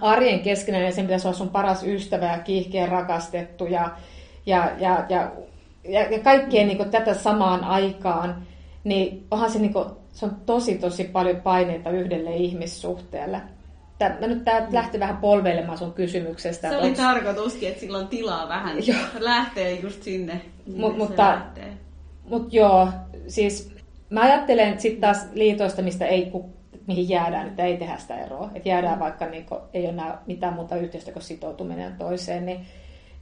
arjen keskenään ja sen pitäisi olla sun paras ystävä ja kiihkeä rakastettu ja, ja, ja, ja, ja, ja kaikkea niin tätä samaan aikaan, niin onhan se, niin kuin, se on tosi tosi paljon paineita yhdelle ihmissuhteelle. Tämä, nyt tämä lähti vähän polveilemaan sun kysymyksestä. Se oli onks... tarkoituskin, että sillä on tilaa vähän joo. lähtee just sinne. Mut, mutta, mutta joo, siis mä ajattelen että sitten taas liitoista, mistä ei, mihin jäädään, että ei tehdä sitä eroa. Että jäädään vaikka niin kun, ei ole mitään muuta yhteistä kuin sitoutuminen toiseen, niin,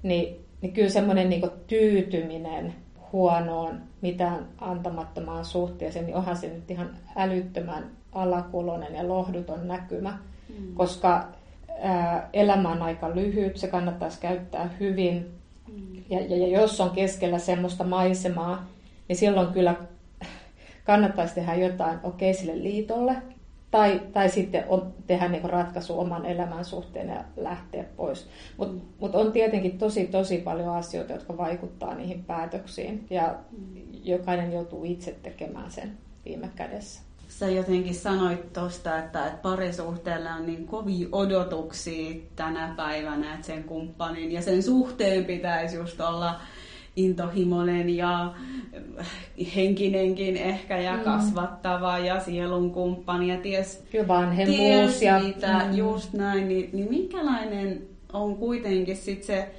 niin, niin kyllä semmoinen niin tyytyminen huonoon, mitään antamattomaan suhteeseen, niin onhan se nyt ihan älyttömän alakulonen ja lohduton näkymä, mm. koska ää, elämä on aika lyhyt, se kannattaisi käyttää hyvin. Mm. Ja, ja, ja jos on keskellä semmoista maisemaa, niin silloin kyllä kannattaisi tehdä jotain okei okay, sille liitolle, tai, tai sitten on, tehdä niin ratkaisu oman elämän suhteen ja lähteä pois. Mutta mm. mut on tietenkin tosi, tosi paljon asioita, jotka vaikuttaa niihin päätöksiin, ja mm. jokainen joutuu itse tekemään sen viime kädessä. Sä jotenkin sanoit tuosta, että, että parisuhteella on niin kovia odotuksia tänä päivänä, että sen kumppanin ja sen suhteen pitäisi just olla intohimoinen ja henkinenkin ehkä ja mm. kasvattava ja sielun kumppani ja ties, ties ja mitä, mm. just näin, niin, niin minkälainen on kuitenkin sit se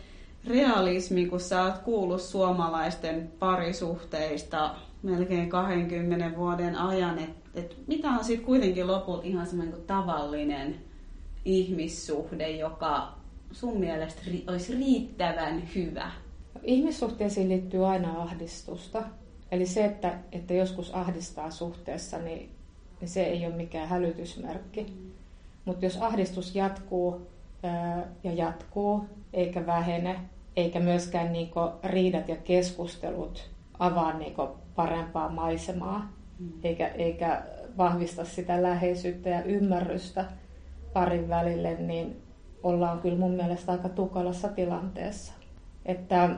realismi, kun sä oot kuullut suomalaisten parisuhteista melkein 20 vuoden ajan, että et mitä on sitten kuitenkin lopulta ihan semmoinen tavallinen ihmissuhde, joka sun mielestä ri- olisi riittävän hyvä? Ihmissuhteisiin liittyy aina ahdistusta. Eli se, että, että joskus ahdistaa suhteessa, niin, niin se ei ole mikään hälytysmerkki. Mutta jos ahdistus jatkuu ja jatkuu, eikä vähene, eikä myöskään niinku riidat ja keskustelut avaa niinku parempaa maisemaa. Eikä, eikä vahvista sitä läheisyyttä ja ymmärrystä parin välille, niin ollaan kyllä mun mielestä aika tukalassa tilanteessa. Että,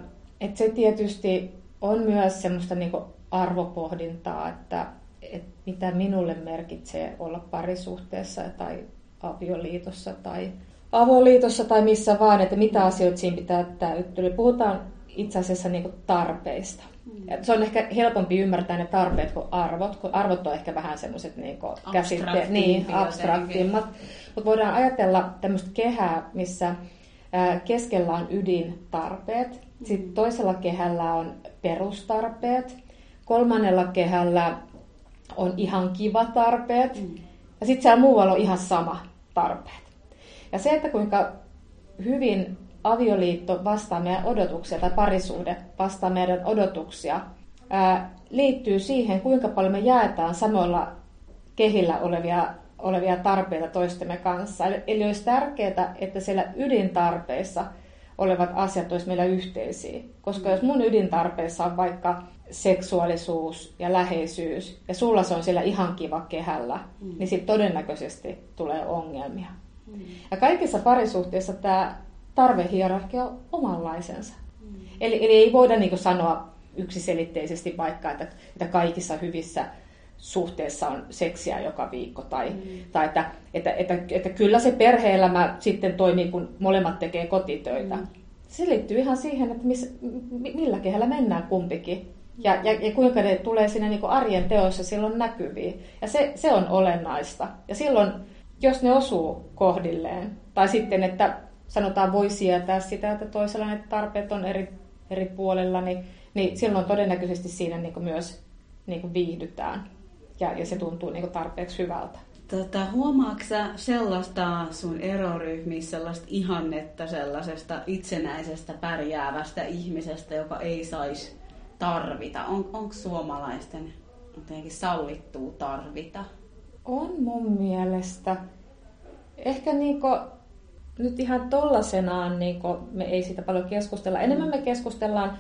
että se tietysti on myös semmoista niin arvopohdintaa, että, että mitä minulle merkitsee olla parisuhteessa tai avioliitossa tai avoliitossa tai missä vaan, että mitä asioita siinä pitää täyttyä. Puhutaan itse asiassa niin tarpeista. Mm. Se on ehkä helpompi ymmärtää ne tarpeet kuin arvot, kun arvot on ehkä vähän semmoiset niin käsitteet, niin, abstraktimmat. Mutta voidaan ajatella tämmöistä kehää, missä keskellä on ydintarpeet, sitten mm. toisella kehällä on perustarpeet, kolmannella kehällä on ihan kiva tarpeet, mm. ja sitten siellä muualla on ihan sama tarpeet. Ja se, että kuinka hyvin avioliitto vastaa meidän odotuksia tai parisuhde vastaa meidän odotuksia, ää, liittyy siihen, kuinka paljon me jaetaan samoilla kehillä olevia, olevia tarpeita toistemme kanssa. Eli, eli olisi tärkeää, että siellä ydintarpeissa olevat asiat olisi meillä yhteisiä. Koska jos mun ydintarpeissa on vaikka seksuaalisuus ja läheisyys, ja sulla se on siellä ihan kiva kehällä, mm. niin sitten todennäköisesti tulee ongelmia. Mm. Ja kaikissa parisuhteissa tämä tarvehierarkia on omanlaisensa. Mm. Eli, eli ei voida niin sanoa yksiselitteisesti vaikka, että, että kaikissa hyvissä suhteessa on seksiä joka viikko tai, mm. tai että, että, että, että kyllä se perheelämä sitten toimii, kun molemmat tekee kotitöitä. Mm. Se liittyy ihan siihen, että miss, millä kehällä mennään kumpikin ja, ja, ja kuinka ne tulee sinne niin arjen teoissa silloin näkyviin. Ja se, se on olennaista. Ja silloin, jos ne osuu kohdilleen, tai sitten, että sanotaan voi sietää sitä, että toisella ne tarpeet on eri, eri puolella, niin, niin silloin todennäköisesti siinä niin myös niin viihdytään ja, ja se tuntuu niin tarpeeksi hyvältä. Tota, huomaatko sellaista sun eroryhmissä sellaista ihannetta sellaisesta itsenäisestä pärjäävästä ihmisestä, joka ei saisi tarvita? On, onko suomalaisten jotenkin sallittuu tarvita? On mun mielestä. ehkä niinku, nyt ihan tollasenaan niinku, me ei siitä paljon keskustella. Enemmän me keskustellaan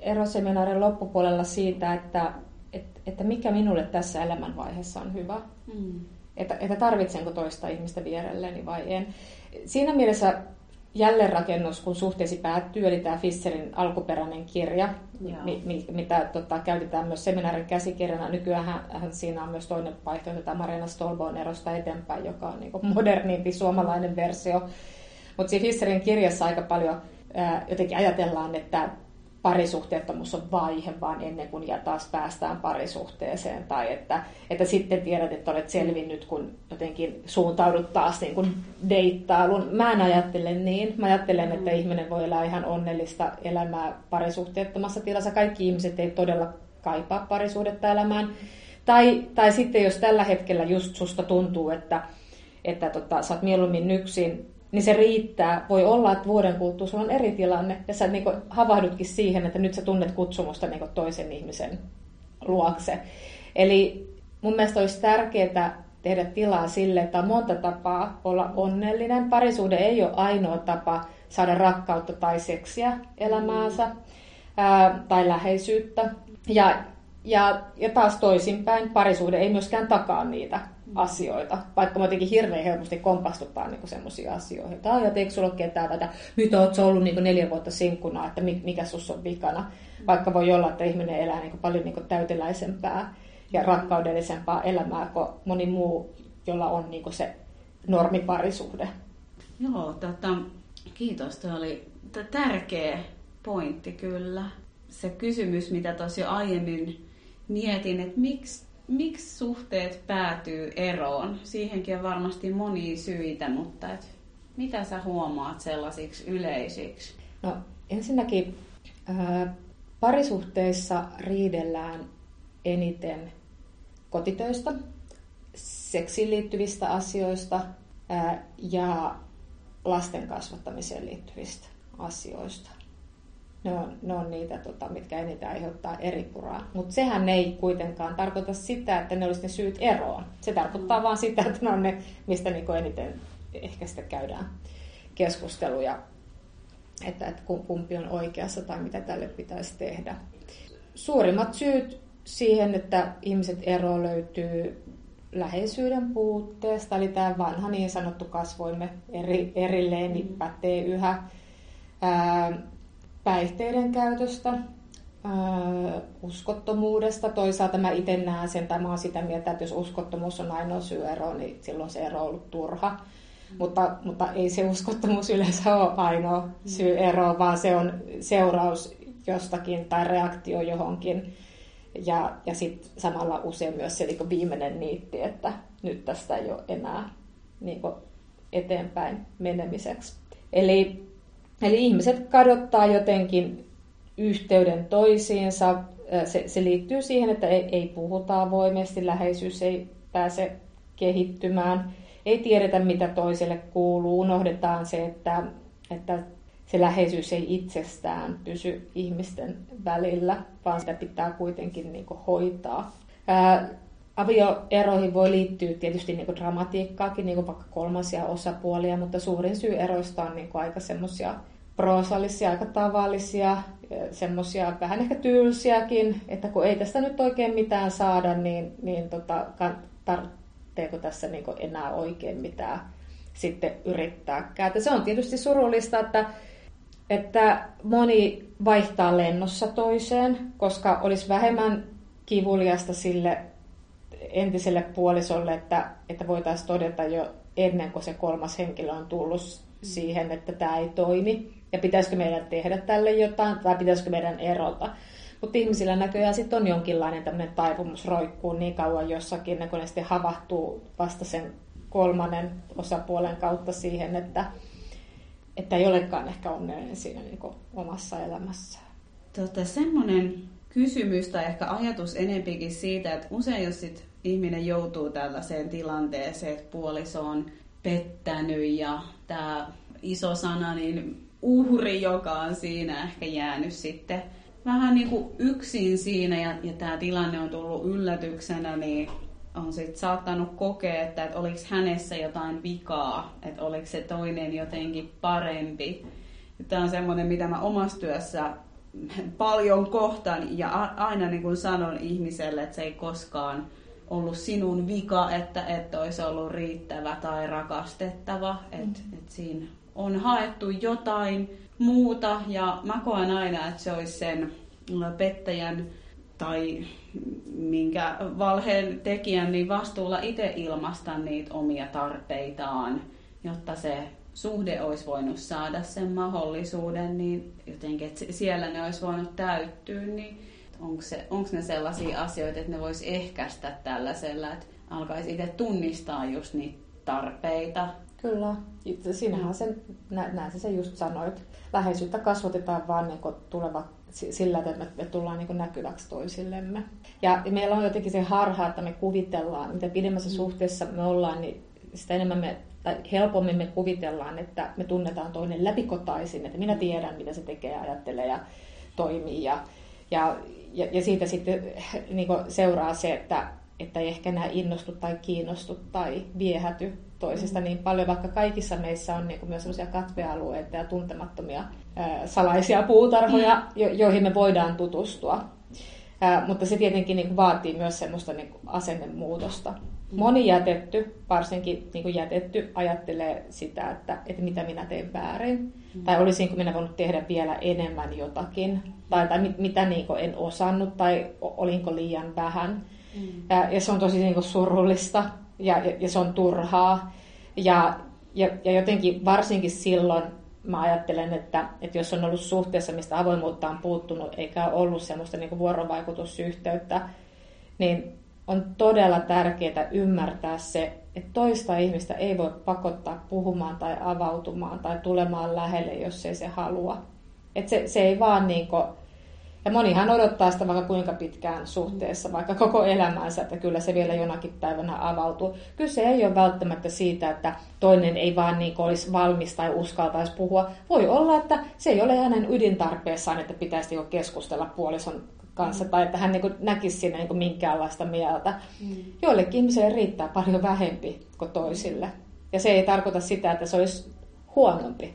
eroseminaarin loppupuolella siitä, että, että, että mikä minulle tässä elämänvaiheessa on hyvä. Mm. Että, että tarvitsenko toista ihmistä vierelleni vai en. Siinä mielessä jälleenrakennus, kun suhteesi päättyy, eli tämä Fisserin alkuperäinen kirja, mi, mitä tota, käytetään myös seminaarin käsikirjana. Nykyään hän, siinä on myös toinen vaihtoehto, tämä Marina Stolboon erosta eteenpäin, joka on niin modernimpi suomalainen versio. Mutta siinä Fisserin kirjassa aika paljon ää, jotenkin ajatellaan, että parisuhteettomuus on vaihe vaan ennen kuin ja taas päästään parisuhteeseen. Tai että, että sitten tiedät, että olet selvinnyt, kun jotenkin suuntaudut taas niin kuin deittailun. Mä en ajattele niin. Mä ajattelen, että mm. ihminen voi elää ihan onnellista elämää parisuhteettomassa tilassa. Kaikki ihmiset ei todella kaipaa parisuudetta elämään. Tai, tai sitten jos tällä hetkellä just susta tuntuu, että, että tota, sä oot mieluummin yksin niin se riittää. Voi olla, että vuoden kuluttua sulla on eri tilanne, ja sä niin havahdutkin siihen, että nyt sä tunnet kutsumusta niin toisen ihmisen luokse. Eli mun mielestä olisi tärkeää tehdä tilaa sille, että on monta tapaa olla onnellinen. Parisuuden ei ole ainoa tapa saada rakkautta tai seksiä elämäänsä ää, tai läheisyyttä. Ja, ja, ja taas toisinpäin, parisuuden ei myöskään takaa niitä asioita, vaikka mä jotenkin hirveän helposti kompastuttaa niin semmoisia asioita. Tai että eikö sulla ketään tätä, mitä oot ollut niin neljä vuotta sinkkuna, että mikä sus on vikana. Vaikka voi olla, että ihminen elää niin paljon niin täyteläisempää ja rakkaudellisempaa elämää kuin moni muu, jolla on niin se normiparisuhde. Joo, tota, kiitos. Tuo oli tärkeä pointti kyllä. Se kysymys, mitä tuossa jo aiemmin mietin, että miksi miksi suhteet päätyy eroon? Siihenkin on varmasti monia syitä, mutta et mitä sä huomaat sellaisiksi yleisiksi? No ensinnäkin ää, parisuhteissa riidellään eniten kotitöistä, seksiin liittyvistä asioista ää, ja lasten kasvattamiseen liittyvistä asioista ne on, ne on niitä, tota, mitkä eniten aiheuttaa eri puraa. Mutta sehän ei kuitenkaan tarkoita sitä, että ne olisi ne syyt eroon. Se tarkoittaa vain sitä, että ne on ne, mistä niinku eniten ehkä sitten käydään keskusteluja, että, että kumpi on oikeassa tai mitä tälle pitäisi tehdä. Suurimmat syyt siihen, että ihmiset ero löytyy läheisyyden puutteesta, eli tämä vanha niin sanottu kasvoimme eri, erilleen niin pätee yhä. Ää, päihteiden käytöstä, uskottomuudesta. Toisaalta mä itse näen sen, tai mä oon sitä mieltä, että jos uskottomuus on ainoa syy ero, niin silloin se ero on ollut turha. Mm. Mutta, mutta ei se uskottomuus yleensä ole ainoa mm. syy ero, vaan se on seuraus jostakin tai reaktio johonkin. Ja, ja sitten samalla usein myös se niin viimeinen niitti, että nyt tästä ei ole enää niin eteenpäin menemiseksi. Eli Eli ihmiset kadottaa jotenkin yhteyden toisiinsa. Se, se liittyy siihen, että ei, ei puhuta avoimesti, läheisyys ei pääse kehittymään, ei tiedetä mitä toiselle kuuluu, unohdetaan se, että, että se läheisyys ei itsestään pysy ihmisten välillä, vaan sitä pitää kuitenkin niin hoitaa. Ää, avioeroihin voi liittyä tietysti niin dramatiikkaakin, niin vaikka kolmasia osapuolia, mutta suurin syy eroista on niin aika semmoisia proosallisia, aika tavallisia, semmoisia vähän ehkä tylsiäkin, että kun ei tästä nyt oikein mitään saada, niin, niin tota, tarvitseeko tässä niin enää oikein mitään sitten yrittääkään. Että se on tietysti surullista, että, että moni vaihtaa lennossa toiseen, koska olisi vähemmän kivuliasta sille entiselle puolisolle, että, että voitaisiin todeta jo ennen kuin se kolmas henkilö on tullut siihen, että tämä ei toimi ja pitäisikö meidän tehdä tälle jotain, tai pitäisikö meidän erota. Mutta ihmisillä näköjään sitten on jonkinlainen tämmöinen taipumus roikkuu niin kauan jossakin, kun ne sitten havahtuu vasta sen kolmannen osapuolen kautta siihen, että, että ei olekaan ehkä onnellinen siinä niin omassa elämässään. Tota, semmoinen kysymys tai ehkä ajatus enempikin siitä, että usein jos sit ihminen joutuu tällaiseen tilanteeseen, että puoliso on pettänyt ja tämä iso sana, niin uhri, joka on siinä ehkä jäänyt sitten vähän niin kuin yksin siinä ja, ja tämä tilanne on tullut yllätyksenä, niin on sit saattanut kokea, että, että oliko hänessä jotain vikaa, että oliko se toinen jotenkin parempi. Tämä on semmoinen, mitä mä omassa työssä paljon kohtaan ja aina niin kuin sanon ihmiselle, että se ei koskaan ollut sinun vika, että et olisi ollut riittävä tai rakastettava. Mm. Että et siinä on haettu jotain muuta ja mä koen aina, että se olisi sen pettäjän tai minkä valheen tekijän niin vastuulla itse ilmaista niitä omia tarpeitaan, jotta se suhde olisi voinut saada sen mahdollisuuden, niin jotenkin, että siellä ne olisi voinut täyttyä, niin onko, se, onko ne sellaisia asioita, että ne voisi ehkäistä tällaisella, että alkaisi itse tunnistaa just niitä tarpeita. Kyllä. Sinähän sen, näin sä just sanoit. Läheisyyttä kasvatetaan vaan niin tuleva sillä, että me, tullaan niin näkyväksi toisillemme. Ja meillä on jotenkin se harha, että me kuvitellaan, mitä pidemmässä mm. suhteessa me ollaan, niin sitä enemmän me, tai helpommin me kuvitellaan, että me tunnetaan toinen läpikotaisin, että minä tiedän, mitä se tekee, ajattelee ja toimii. Ja, ja, ja, ja siitä sitten niin seuraa se, että, että ei ehkä enää innostu tai kiinnostu tai viehäty toisesta mm. niin paljon, vaikka kaikissa meissä on niin kuin myös sellaisia katvealueita ja tuntemattomia ää, salaisia puutarhoja, mm. jo, joihin me voidaan tutustua. Ää, mutta se tietenkin niin kuin vaatii myös semmoista niin kuin asennemuutosta. Mm. Moni jätetty, varsinkin niin kuin jätetty, ajattelee sitä, että, että mitä minä teen väärin. Mm. Tai olisinko minä voinut tehdä vielä enemmän jotakin. Tai, tai mit, mitä niin kuin en osannut, tai olinko liian vähän. Mm. Ja, ja se on tosi niin kuin surullista ja, ja, ja se on turhaa. Ja, ja, ja jotenkin varsinkin silloin mä ajattelen, että, että jos on ollut suhteessa, mistä avoimuutta on puuttunut, eikä ollut semmoista niin vuorovaikutusyhteyttä, niin on todella tärkeää ymmärtää se, että toista ihmistä ei voi pakottaa puhumaan tai avautumaan tai tulemaan lähelle, jos ei se halua. Että se, se ei vaan niin kuin, ja monihan odottaa sitä vaikka kuinka pitkään suhteessa, vaikka koko elämänsä, että kyllä se vielä jonakin päivänä avautuu. Kyse ei ole välttämättä siitä, että toinen ei vaan niin olisi valmis tai uskaltaisi puhua. Voi olla, että se ei ole hänen ydintarpeessaan, että pitäisi keskustella puolison kanssa, tai että hän niin näkisi siinä niin minkäänlaista mieltä. Mm. Joillekin ihmisille riittää paljon vähempi kuin toisille. Ja se ei tarkoita sitä, että se olisi huonompi.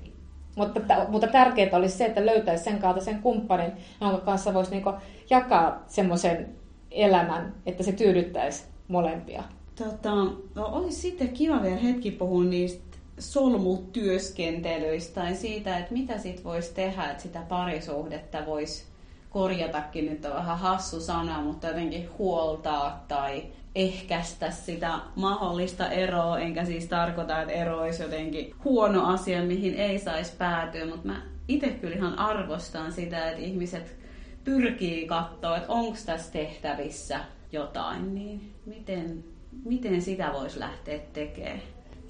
Mutta, mutta tärkeää olisi se, että löytäisi sen kaltaisen kumppanin, jonka kanssa voisi niinku jakaa semmoisen elämän, että se tyydyttäisi molempia. Tota, no, olisi sitten kiva vielä hetki puhua niistä solmutyöskentelyistä tai siitä, että mitä sit voisi tehdä, että sitä parisuhdetta voisi korjatakin, nyt on vähän hassu sana, mutta jotenkin huoltaa tai ehkäistä sitä mahdollista eroa, enkä siis tarkoita, että ero olisi jotenkin huono asia, mihin ei saisi päätyä, mutta mä itse kyllä ihan arvostan sitä, että ihmiset pyrkii katsoa, että onko tässä tehtävissä jotain, niin miten, miten sitä voisi lähteä tekemään?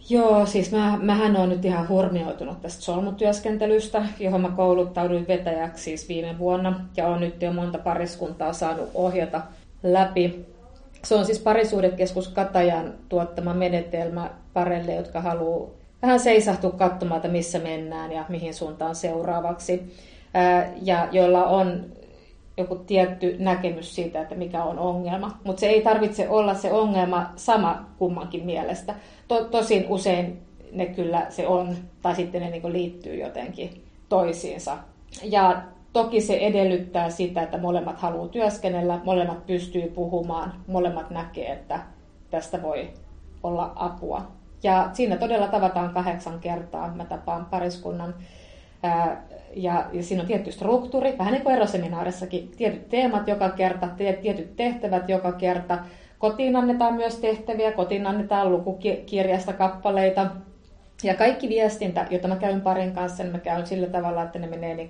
Joo, siis mä, mähän on nyt ihan hurmioitunut tästä solmutyöskentelystä, johon mä kouluttauduin vetäjäksi siis viime vuonna ja on nyt jo monta pariskuntaa saanut ohjata läpi. Se on siis parisuudekeskus Katajan tuottama menetelmä parelle, jotka haluaa vähän seisahtua katsomaan, että missä mennään ja mihin suuntaan seuraavaksi. Ja joilla on joku tietty näkemys siitä, että mikä on ongelma. Mutta se ei tarvitse olla se ongelma sama kummankin mielestä. To, tosin usein ne kyllä se on, tai sitten ne niinku liittyy jotenkin toisiinsa. Ja toki se edellyttää sitä, että molemmat haluaa työskennellä, molemmat pystyy puhumaan, molemmat näkee, että tästä voi olla apua. Ja siinä todella tavataan kahdeksan kertaa. Mä tapaan pariskunnan ja, ja siinä on tietty struktuuri, vähän niin kuin eroseminaarissakin, tietyt teemat joka kerta, tietyt tehtävät joka kerta. Kotiin annetaan myös tehtäviä, kotiin annetaan lukukirjasta kappaleita. Ja kaikki viestintä, jota mä käyn parin kanssa, niin mä käyn sillä tavalla, että ne menee niin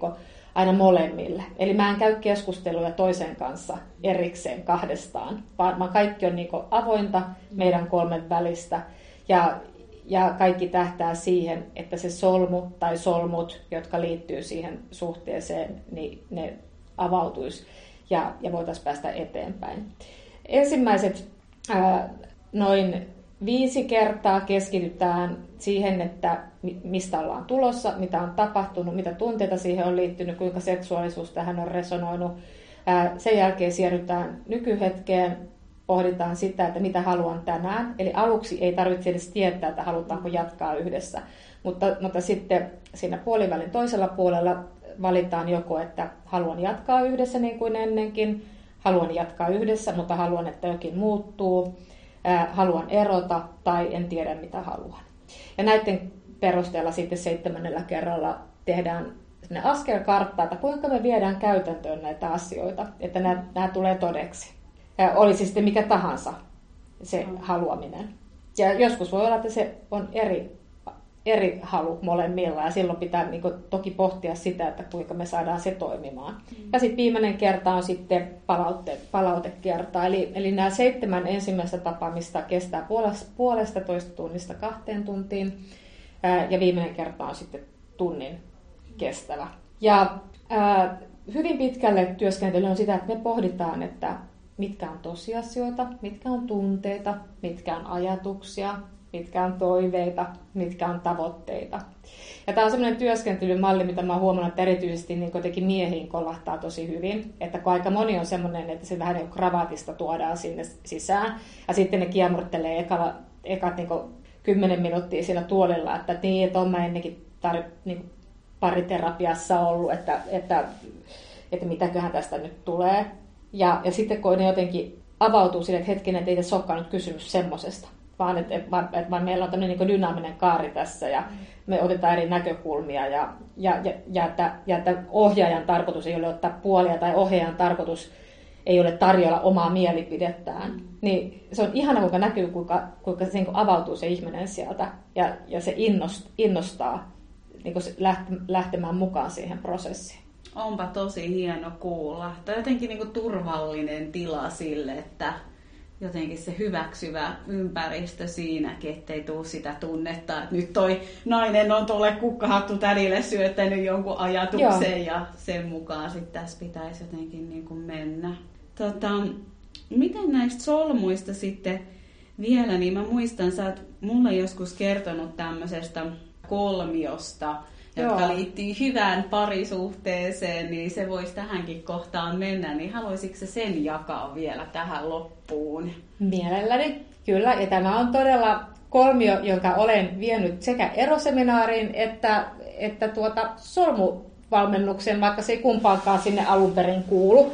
aina molemmille. Eli mä en käy keskusteluja toisen kanssa erikseen kahdestaan, vaan kaikki on niin avointa meidän kolmen välistä. Ja, ja kaikki tähtää siihen, että se solmu tai solmut, jotka liittyy siihen suhteeseen, niin ne avautuisi ja, ja voitaisiin päästä eteenpäin. Ensimmäiset ää, noin viisi kertaa keskitytään siihen, että mistä ollaan tulossa, mitä on tapahtunut, mitä tunteita siihen on liittynyt, kuinka seksuaalisuus tähän on resonoinut. Sen jälkeen siirrytään nykyhetkeen pohditaan sitä, että mitä haluan tänään. Eli aluksi ei tarvitse edes tietää, että halutaanko jatkaa yhdessä. Mutta, mutta sitten siinä puolivälin toisella puolella valitaan joko, että haluan jatkaa yhdessä niin kuin ennenkin, haluan jatkaa yhdessä, mutta haluan, että jokin muuttuu, haluan erota tai en tiedä mitä haluan. Ja näiden perusteella sitten seitsemännellä kerralla tehdään askelkartta, että kuinka me viedään käytäntöön näitä asioita, että nämä, nämä tulee todeksi. Ja olisi sitten mikä tahansa se mm. haluaminen. Ja joskus voi olla, että se on eri, eri halu molemmilla ja silloin pitää niin kuin, toki pohtia sitä, että kuinka me saadaan se toimimaan. Mm. Ja sitten viimeinen kerta on sitten palaute, palautekerta. Eli, eli nämä seitsemän ensimmäistä tapaamista kestää puolesta, puolesta toista tunnista kahteen tuntiin ja viimeinen kerta on sitten tunnin kestävä. Ja ää, hyvin pitkälle työskentely on sitä, että me pohditaan, että mitkä on tosiasioita, mitkä on tunteita, mitkä on ajatuksia, mitkä on toiveita, mitkä on tavoitteita. Ja tämä on sellainen työskentelymalli, mitä mä huomannut, että erityisesti niin kuitenkin miehiin kolahtaa tosi hyvin. Että kun aika moni on semmoinen, että se vähän niin kravaatista tuodaan sinne sisään, ja sitten ne kiemurtelee ekalla, ekat niin kymmenen minuuttia siinä tuolilla, että niin, että on mä ennenkin tar- niin pariterapiassa ollut, että, että, että mitäköhän tästä nyt tulee. Ja, ja sitten kun ne jotenkin avautuu sille, että hetkinen, että ei tässä olekaan nyt kysymys semmosesta, vaan että, että, että vaan meillä on tämmöinen niin dynaaminen kaari tässä ja me otetaan eri näkökulmia ja, ja, ja, ja, että, ja että ohjaajan tarkoitus ei ole ottaa puolia tai ohjaajan tarkoitus ei ole tarjolla omaa mielipidettään. Mm. Niin se on ihana, kuinka näkyy, kuinka, kuinka se niin avautuu se ihminen sieltä ja, ja se innost, innostaa niin lähtemään mukaan siihen prosessiin. Onpa tosi hieno kuulla. Tämä on jotenkin niin turvallinen tila sille, että jotenkin se hyväksyvä ympäristö siinäkin, ettei tule sitä tunnetta, että nyt toi nainen on tuolle kukkahattu tädille syöttänyt jonkun ajatuksen Joo. ja sen mukaan sitten tässä pitäisi jotenkin niin kuin mennä. Tota, miten näistä solmuista sitten vielä, niin mä muistan, sä oot mulle joskus kertonut tämmöisestä kolmiosta, jotka Joo. liittyy hyvään parisuhteeseen, niin se voisi tähänkin kohtaan mennä, niin haluaisitko sen jakaa vielä tähän loppuun? Mielelläni, kyllä. Ja tämä on todella kolmio, jonka olen vienyt sekä eroseminaariin että, että tuota solmuvalmennuksen, vaikka se ei kumpaankaan sinne alun perin kuulu.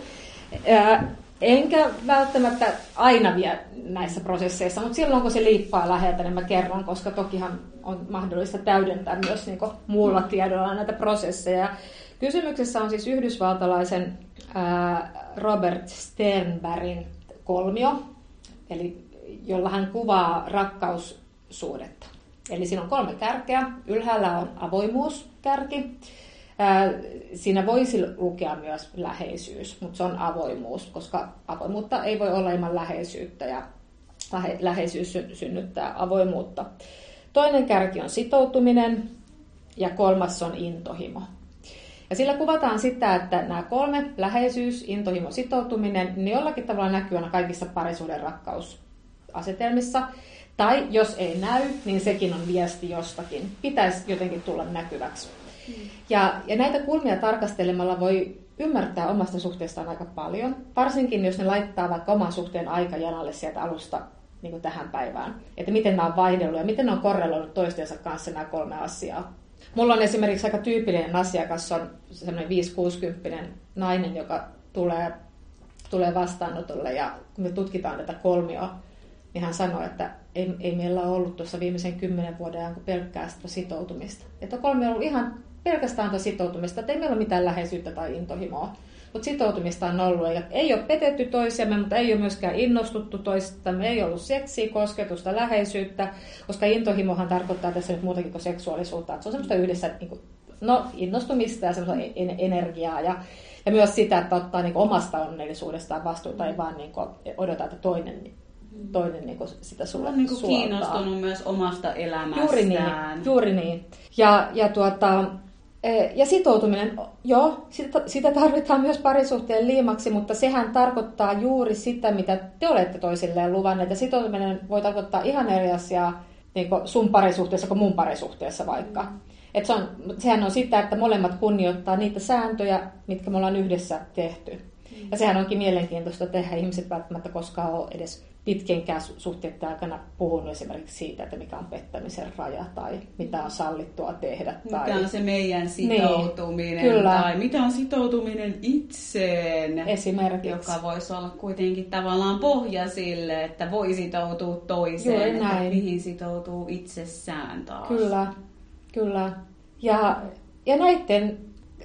Enkä välttämättä aina vie näissä prosesseissa, mutta silloin kun se liippaa läheltä, niin mä kerron, koska tokihan on mahdollista täydentää myös niin muulla tiedolla näitä prosesseja. Kysymyksessä on siis yhdysvaltalaisen Robert Sternbergin kolmio, eli jolla hän kuvaa rakkaussuhdetta. Eli siinä on kolme kärkeä. Ylhäällä on avoimuuskärki, Siinä voisi lukea myös läheisyys, mutta se on avoimuus, koska avoimuutta ei voi olla ilman läheisyyttä ja läheisyys synnyttää avoimuutta. Toinen kärki on sitoutuminen ja kolmas on intohimo. Ja sillä kuvataan sitä, että nämä kolme, läheisyys, intohimo, sitoutuminen, niin jollakin tavalla näkyy aina kaikissa parisuuden rakkausasetelmissa. Tai jos ei näy, niin sekin on viesti jostakin. Pitäisi jotenkin tulla näkyväksi. Ja, ja näitä kulmia tarkastelemalla voi ymmärtää omasta suhteestaan aika paljon, varsinkin jos ne laittaa vaikka oman suhteen aikajanalle sieltä alusta niin kuin tähän päivään. Että miten nämä on vaihdellut ja miten ne on korreloinut toistensa kanssa nämä kolme asiaa. Mulla on esimerkiksi aika tyypillinen asiakas, on semmoinen 5-60 nainen, joka tulee, tulee vastaanotolle ja kun me tutkitaan tätä kolmioa, niin hän sanoi, että ei, ei meillä ole ollut tuossa viimeisen kymmenen vuoden ajan pelkkää sitoutumista. Että kolmi on ollut ihan pelkästään tätä sitoutumista, että ei meillä ole mitään läheisyyttä tai intohimoa. Mutta sitoutumista on ollut. Ja ei ole petetty toisiamme, mutta ei ole myöskään innostuttu toisista. Me ei ollut seksiä, kosketusta, läheisyyttä, koska intohimohan tarkoittaa tässä nyt muutakin kuin seksuaalisuutta. Että se on semmoista yhdessä niin kuin, no, innostumista ja semmoista energiaa. Ja, ja myös sitä, että ottaa niin kuin, omasta onnellisuudestaan vastuuta, ei vaan niin kuin, odota, että toinen toinen niin kuin sitä sulle on niin kuin kiinnostunut myös omasta elämästään. Juuri niin, juuri niin. Ja, ja tuota, ja sitoutuminen, joo, sitä, tarvitaan myös parisuhteen liimaksi, mutta sehän tarkoittaa juuri sitä, mitä te olette toisilleen luvanneet. Ja sitoutuminen voi tarkoittaa ihan eri asiaa niin sun parisuhteessa kuin mun parisuhteessa vaikka. Mm. Et se on, sehän on sitä, että molemmat kunnioittaa niitä sääntöjä, mitkä me ollaan yhdessä tehty. Ja sehän onkin mielenkiintoista tehdä. Ihmiset välttämättä koskaan ole edes pitkenkään suhteiden aikana puhunut esimerkiksi siitä, että mikä on pettämisen raja tai mitä on sallittua tehdä. Tai... Mikä on se meidän sitoutuminen niin, kyllä. tai mitä on sitoutuminen itseen. Esimerkiksi. Joka voisi olla kuitenkin tavallaan pohja sille, että voi sitoutua toiseen, Joo, näin. että mihin sitoutuu itsessään taas. Kyllä, kyllä. Ja, ja näiden,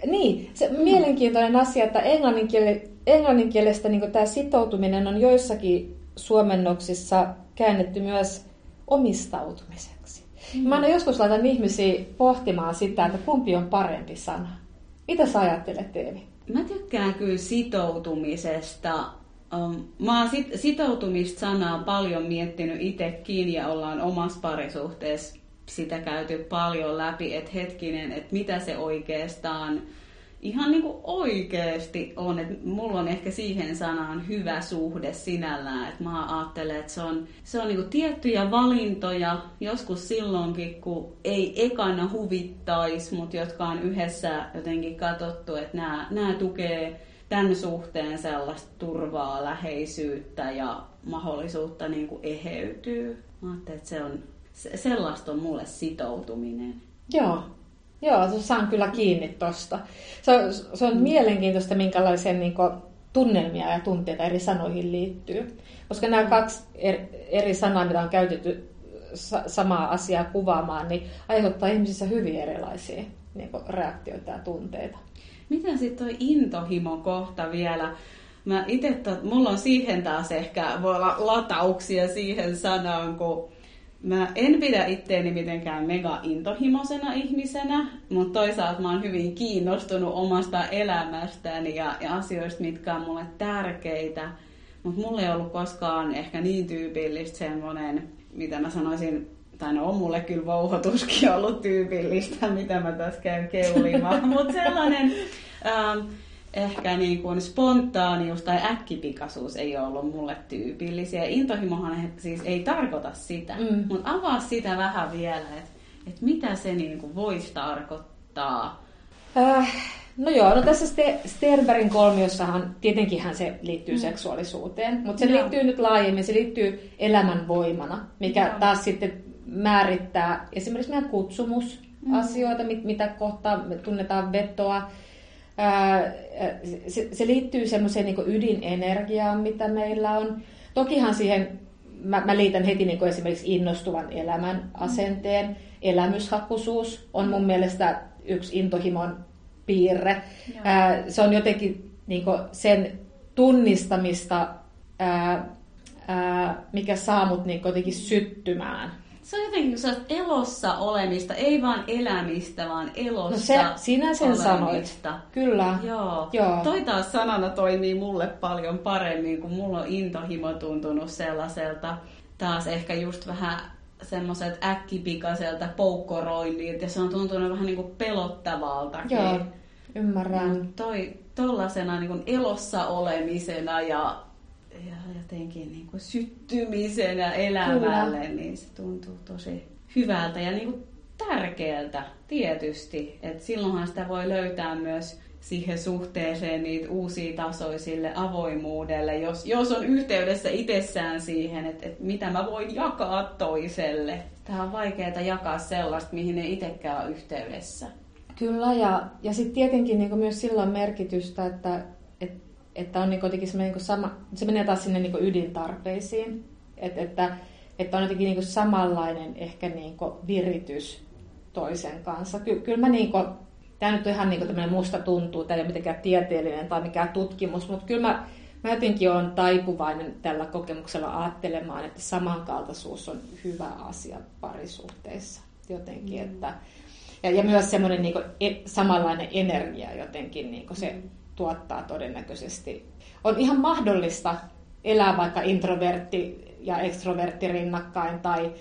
niin, se mm. mielenkiintoinen asia, että englanninkielestä niin tämä sitoutuminen on joissakin suomennoksissa käännetty myös omistautumiseksi. Mm. Mä aina joskus laitan ihmisiä pohtimaan sitä, että kumpi on parempi sana. Mitä sä ajattelet, Teevi? Mä tykkään kyllä sitoutumisesta. Um, mä oon sit, sitoutumista sanaa paljon miettinyt itsekin ja ollaan omassa parisuhteessa sitä käyty paljon läpi, että hetkinen, että mitä se oikeastaan ihan niin kuin oikeasti on, että mulla on ehkä siihen sanaan hyvä suhde sinällään, että mä ajattelen, että se on, se on niin kuin tiettyjä valintoja, joskus silloinkin, kun ei ekana huvittaisi, mutta jotka on yhdessä jotenkin katsottu, että nämä, nämä tukee tämän suhteen sellaista turvaa, läheisyyttä ja mahdollisuutta niin kuin eheytyy. Mä että se on, sellaista on mulle sitoutuminen. Joo, Joo, saan kyllä kiinni tuosta. Se on, se on mm. mielenkiintoista, minkälaisia niin kuin, tunnelmia ja tunteita eri sanoihin liittyy. Koska nämä kaksi eri sanaa, mitä on käytetty samaa asiaa kuvaamaan, niin aiheuttaa ihmisissä hyvin erilaisia niin kuin, reaktioita ja tunteita. Miten sitten tuo intohimo kohta vielä? Mä itse, mulla on siihen taas ehkä, voi olla latauksia siihen sanaan, kun Mä en pidä itteeni mitenkään mega intohimoisena ihmisenä, mutta toisaalta mä oon hyvin kiinnostunut omasta elämästäni ja, ja asioista, mitkä on mulle tärkeitä. Mutta mulle ei ollut koskaan ehkä niin tyypillistä semmoinen, mitä mä sanoisin, tai no on mulle kyllä vouhotuskin ollut tyypillistä, mitä mä tässä käyn keulimaan, mutta sellainen... Ähm, ehkä niin kuin spontaanius tai äkkipikaisuus ei ole ollut mulle tyypillisiä. Intohimohan siis ei tarkoita sitä, mm. mutta avaa sitä vähän vielä, että et mitä se niin kuin voisi tarkoittaa. Äh, no joo, no tässä Sternbergin kolmiossahan tietenkin se liittyy mm. seksuaalisuuteen, mutta se Joo. liittyy nyt laajemmin, se liittyy elämän voimana, mikä Joo. taas sitten määrittää esimerkiksi meidän kutsumusasioita, mm. mitä kohtaa me tunnetaan vetoa, se, se liittyy semmoiseen niin ydinenergiaan, mitä meillä on. Tokihan siihen, mä, mä liitän heti niin kuin esimerkiksi innostuvan elämän asenteen. Elämyshakuisuus on mun mielestä yksi intohimon piirre. Ää, se on jotenkin niin sen tunnistamista, ää, ää, mikä saa mut niin jotenkin syttymään se on jotenkin se elossa olemista, ei vaan elämistä, vaan elossa No se, sinä sen olemista. sanoit. Kyllä. Joo. Joo. Toi taas sanana toimii mulle paljon paremmin, kun mulla on intohimo tuntunut sellaiselta taas ehkä just vähän semmoiset äkkipikaiselta poukkoroinnilta ja se on tuntunut vähän niin kuin pelottavaltakin. Joo, ymmärrän. Mm, toi tollasena niin kuin elossa olemisena ja jotenkin niin kuin syttymisenä elämälle, Kyllä. niin se tuntuu tosi hyvältä ja niin kuin tärkeältä tietysti. Et silloinhan sitä voi löytää myös siihen suhteeseen niitä uusia tasoja sille avoimuudelle, jos, jos on yhteydessä itsessään siihen, että, että mitä mä voin jakaa toiselle. Tämä on vaikeaa jakaa sellaista, mihin ei itsekään ole yhteydessä. Kyllä, ja, ja sitten tietenkin niin myös sillä on merkitystä, että, että että on niin jotenkin semmoinen niin sama, se menee taas sinne niin ydintarpeisiin, että, että, että on jotenkin niin samanlainen ehkä niin viritys toisen kanssa. Ky, kyllä mä niin kuin, tämä nyt on ihan niin tämmöinen musta tuntuu, tämä ei ole mitenkään tieteellinen tai mikään tutkimus, mutta kyllä mä, mä jotenkin olen taipuvainen tällä kokemuksella ajattelemaan, että samankaltaisuus on hyvä asia parisuhteissa jotenkin, mm. että ja, ja myös semmoinen niin e, samanlainen energia jotenkin, niin se mm tuottaa todennäköisesti. On ihan mahdollista elää vaikka introvertti ja ekstrovertti rinnakkain tai,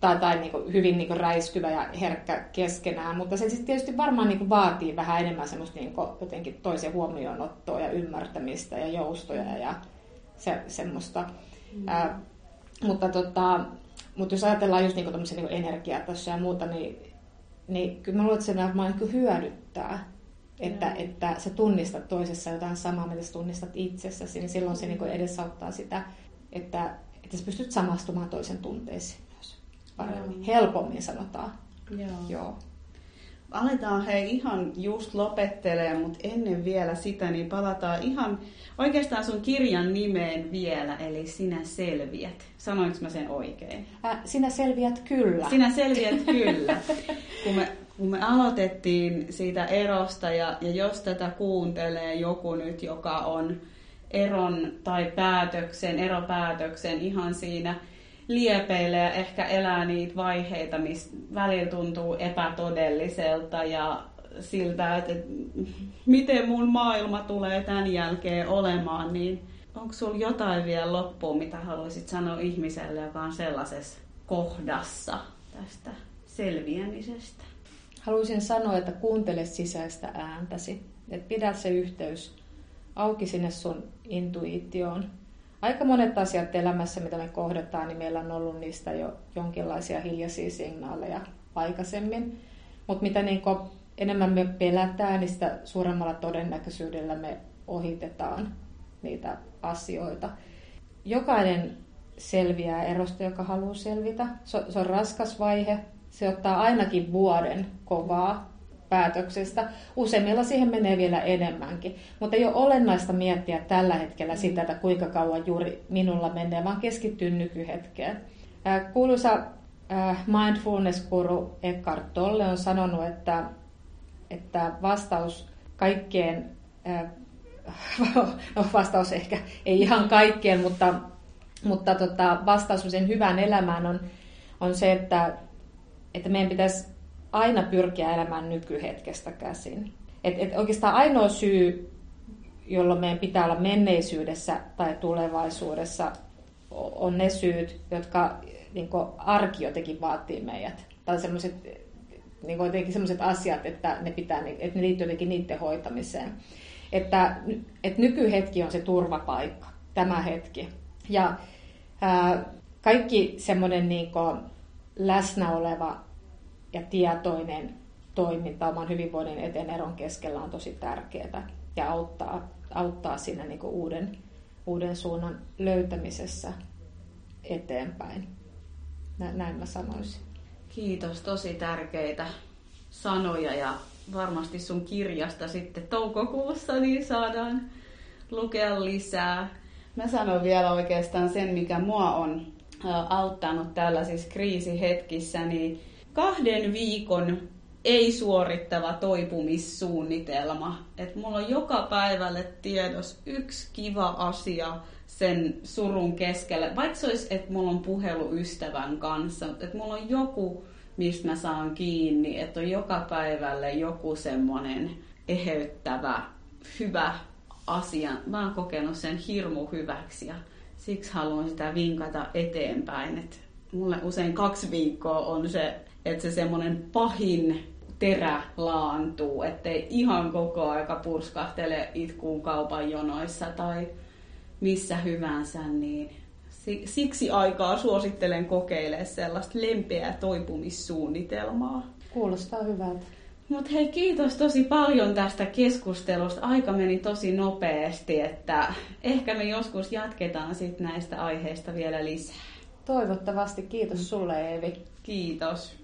tai, tai niin kuin hyvin niin kuin räiskyvä ja herkkä keskenään, mutta se siis tietysti varmaan niin kuin vaatii vähän enemmän semmoista niin kuin jotenkin toisen huomioonottoa ja ymmärtämistä ja joustoja ja se, semmoista. Mm. Ää, mutta, tota, mutta jos ajatellaan just niin kuin niin energiaa tässä ja muuta, niin, niin kyllä mä luulen, että se varmaan niin hyödyttää Että, että sä tunnistat toisessa jotain samaa, mitä sä tunnistat itsessäsi, niin silloin se niin edesauttaa sitä, että, että sä pystyt samastumaan toisen tunteisiin myös paremmin. Joo. Helpommin sanotaan. Joo. Joo. Aletaan hei ihan just lopettelee, mutta ennen vielä sitä, niin palataan ihan oikeastaan sun kirjan nimeen vielä, eli Sinä selviät. Sanoinko mä sen oikein? Äh, sinä selviät kyllä. Sinä selviät kyllä. Kun me, kun me aloitettiin siitä erosta ja, ja jos tätä kuuntelee joku nyt, joka on eron tai päätöksen, eropäätöksen ihan siinä liepeillä ja ehkä elää niitä vaiheita, missä välillä tuntuu epätodelliselta ja siltä, että miten mun maailma tulee tämän jälkeen olemaan, niin onko sulla jotain vielä loppuun, mitä haluaisit sanoa ihmiselle, joka on sellaisessa kohdassa tästä selviämisestä? Haluaisin sanoa, että kuuntele sisäistä ääntäsi. Että pidä se yhteys auki sinne sun intuitioon. Aika monet asiat elämässä, mitä me kohdataan, niin meillä on ollut niistä jo jonkinlaisia hiljaisia signaaleja aikaisemmin. Mutta mitä niin enemmän me pelätään, niin sitä suuremmalla todennäköisyydellä me ohitetaan niitä asioita. Jokainen selviää erosta, joka haluaa selvitä. Se se on raskas vaihe. Se ottaa ainakin vuoden kovaa päätöksestä. Useimmilla siihen menee vielä enemmänkin. Mutta ei ole olennaista miettiä tällä hetkellä sitä, että kuinka kauan juuri minulla menee, vaan keskittyy nykyhetkeen. Ää, Kuuluisa ää, mindfulness-guru Eckhart Tolle on sanonut, että, että vastaus kaikkeen, ää, no vastaus ehkä ei ihan kaikkeen, mutta, mutta tota, vastaus sen hyvään elämään on, on se, että, että meidän pitäisi aina pyrkiä elämään nykyhetkestä käsin. Et, et oikeastaan ainoa syy, jolloin meidän pitää olla menneisyydessä tai tulevaisuudessa, on ne syyt, jotka niin arki jotenkin vaatii meidät. Tai sellaiset niin jotenkin sellaiset asiat, että ne, pitää, että ne liittyy jotenkin niiden hoitamiseen. Että, että nykyhetki on se turvapaikka, tämä hetki. Ja ää, kaikki semmoinen niin läsnä oleva ja tietoinen toiminta oman hyvinvoinnin eteen eron keskellä on tosi tärkeää ja auttaa, auttaa siinä niin uuden, uuden suunnan löytämisessä eteenpäin. Näin mä sanoisin. Kiitos, tosi tärkeitä sanoja ja varmasti sun kirjasta sitten toukokuussa niin saadaan lukea lisää. Mä sanon vielä oikeastaan sen, mikä mua on auttanut tällaisissa kriisihetkissä, niin kahden viikon ei suorittava toipumissuunnitelma. Et mulla on joka päivälle tiedos yksi kiva asia sen surun keskellä. Vaikka se olisi, että mulla on puhelu ystävän kanssa, että mulla on joku, mistä mä saan kiinni, että on joka päivälle joku semmoinen eheyttävä, hyvä asia. Mä oon kokenut sen hirmu hyväksi ja siksi haluan sitä vinkata eteenpäin. Et mulle usein kaksi viikkoa on se että se semmoinen pahin terä laantuu, ettei ihan koko aika purskahtele itkuun kaupan jonoissa tai missä hyvänsä, niin siksi aikaa suosittelen kokeilemaan sellaista lempeää toipumissuunnitelmaa. Kuulostaa hyvältä. Mutta hei, kiitos tosi paljon tästä keskustelusta. Aika meni tosi nopeasti, että ehkä me joskus jatketaan sit näistä aiheista vielä lisää. Toivottavasti. Kiitos sulle, Eevi. Kiitos.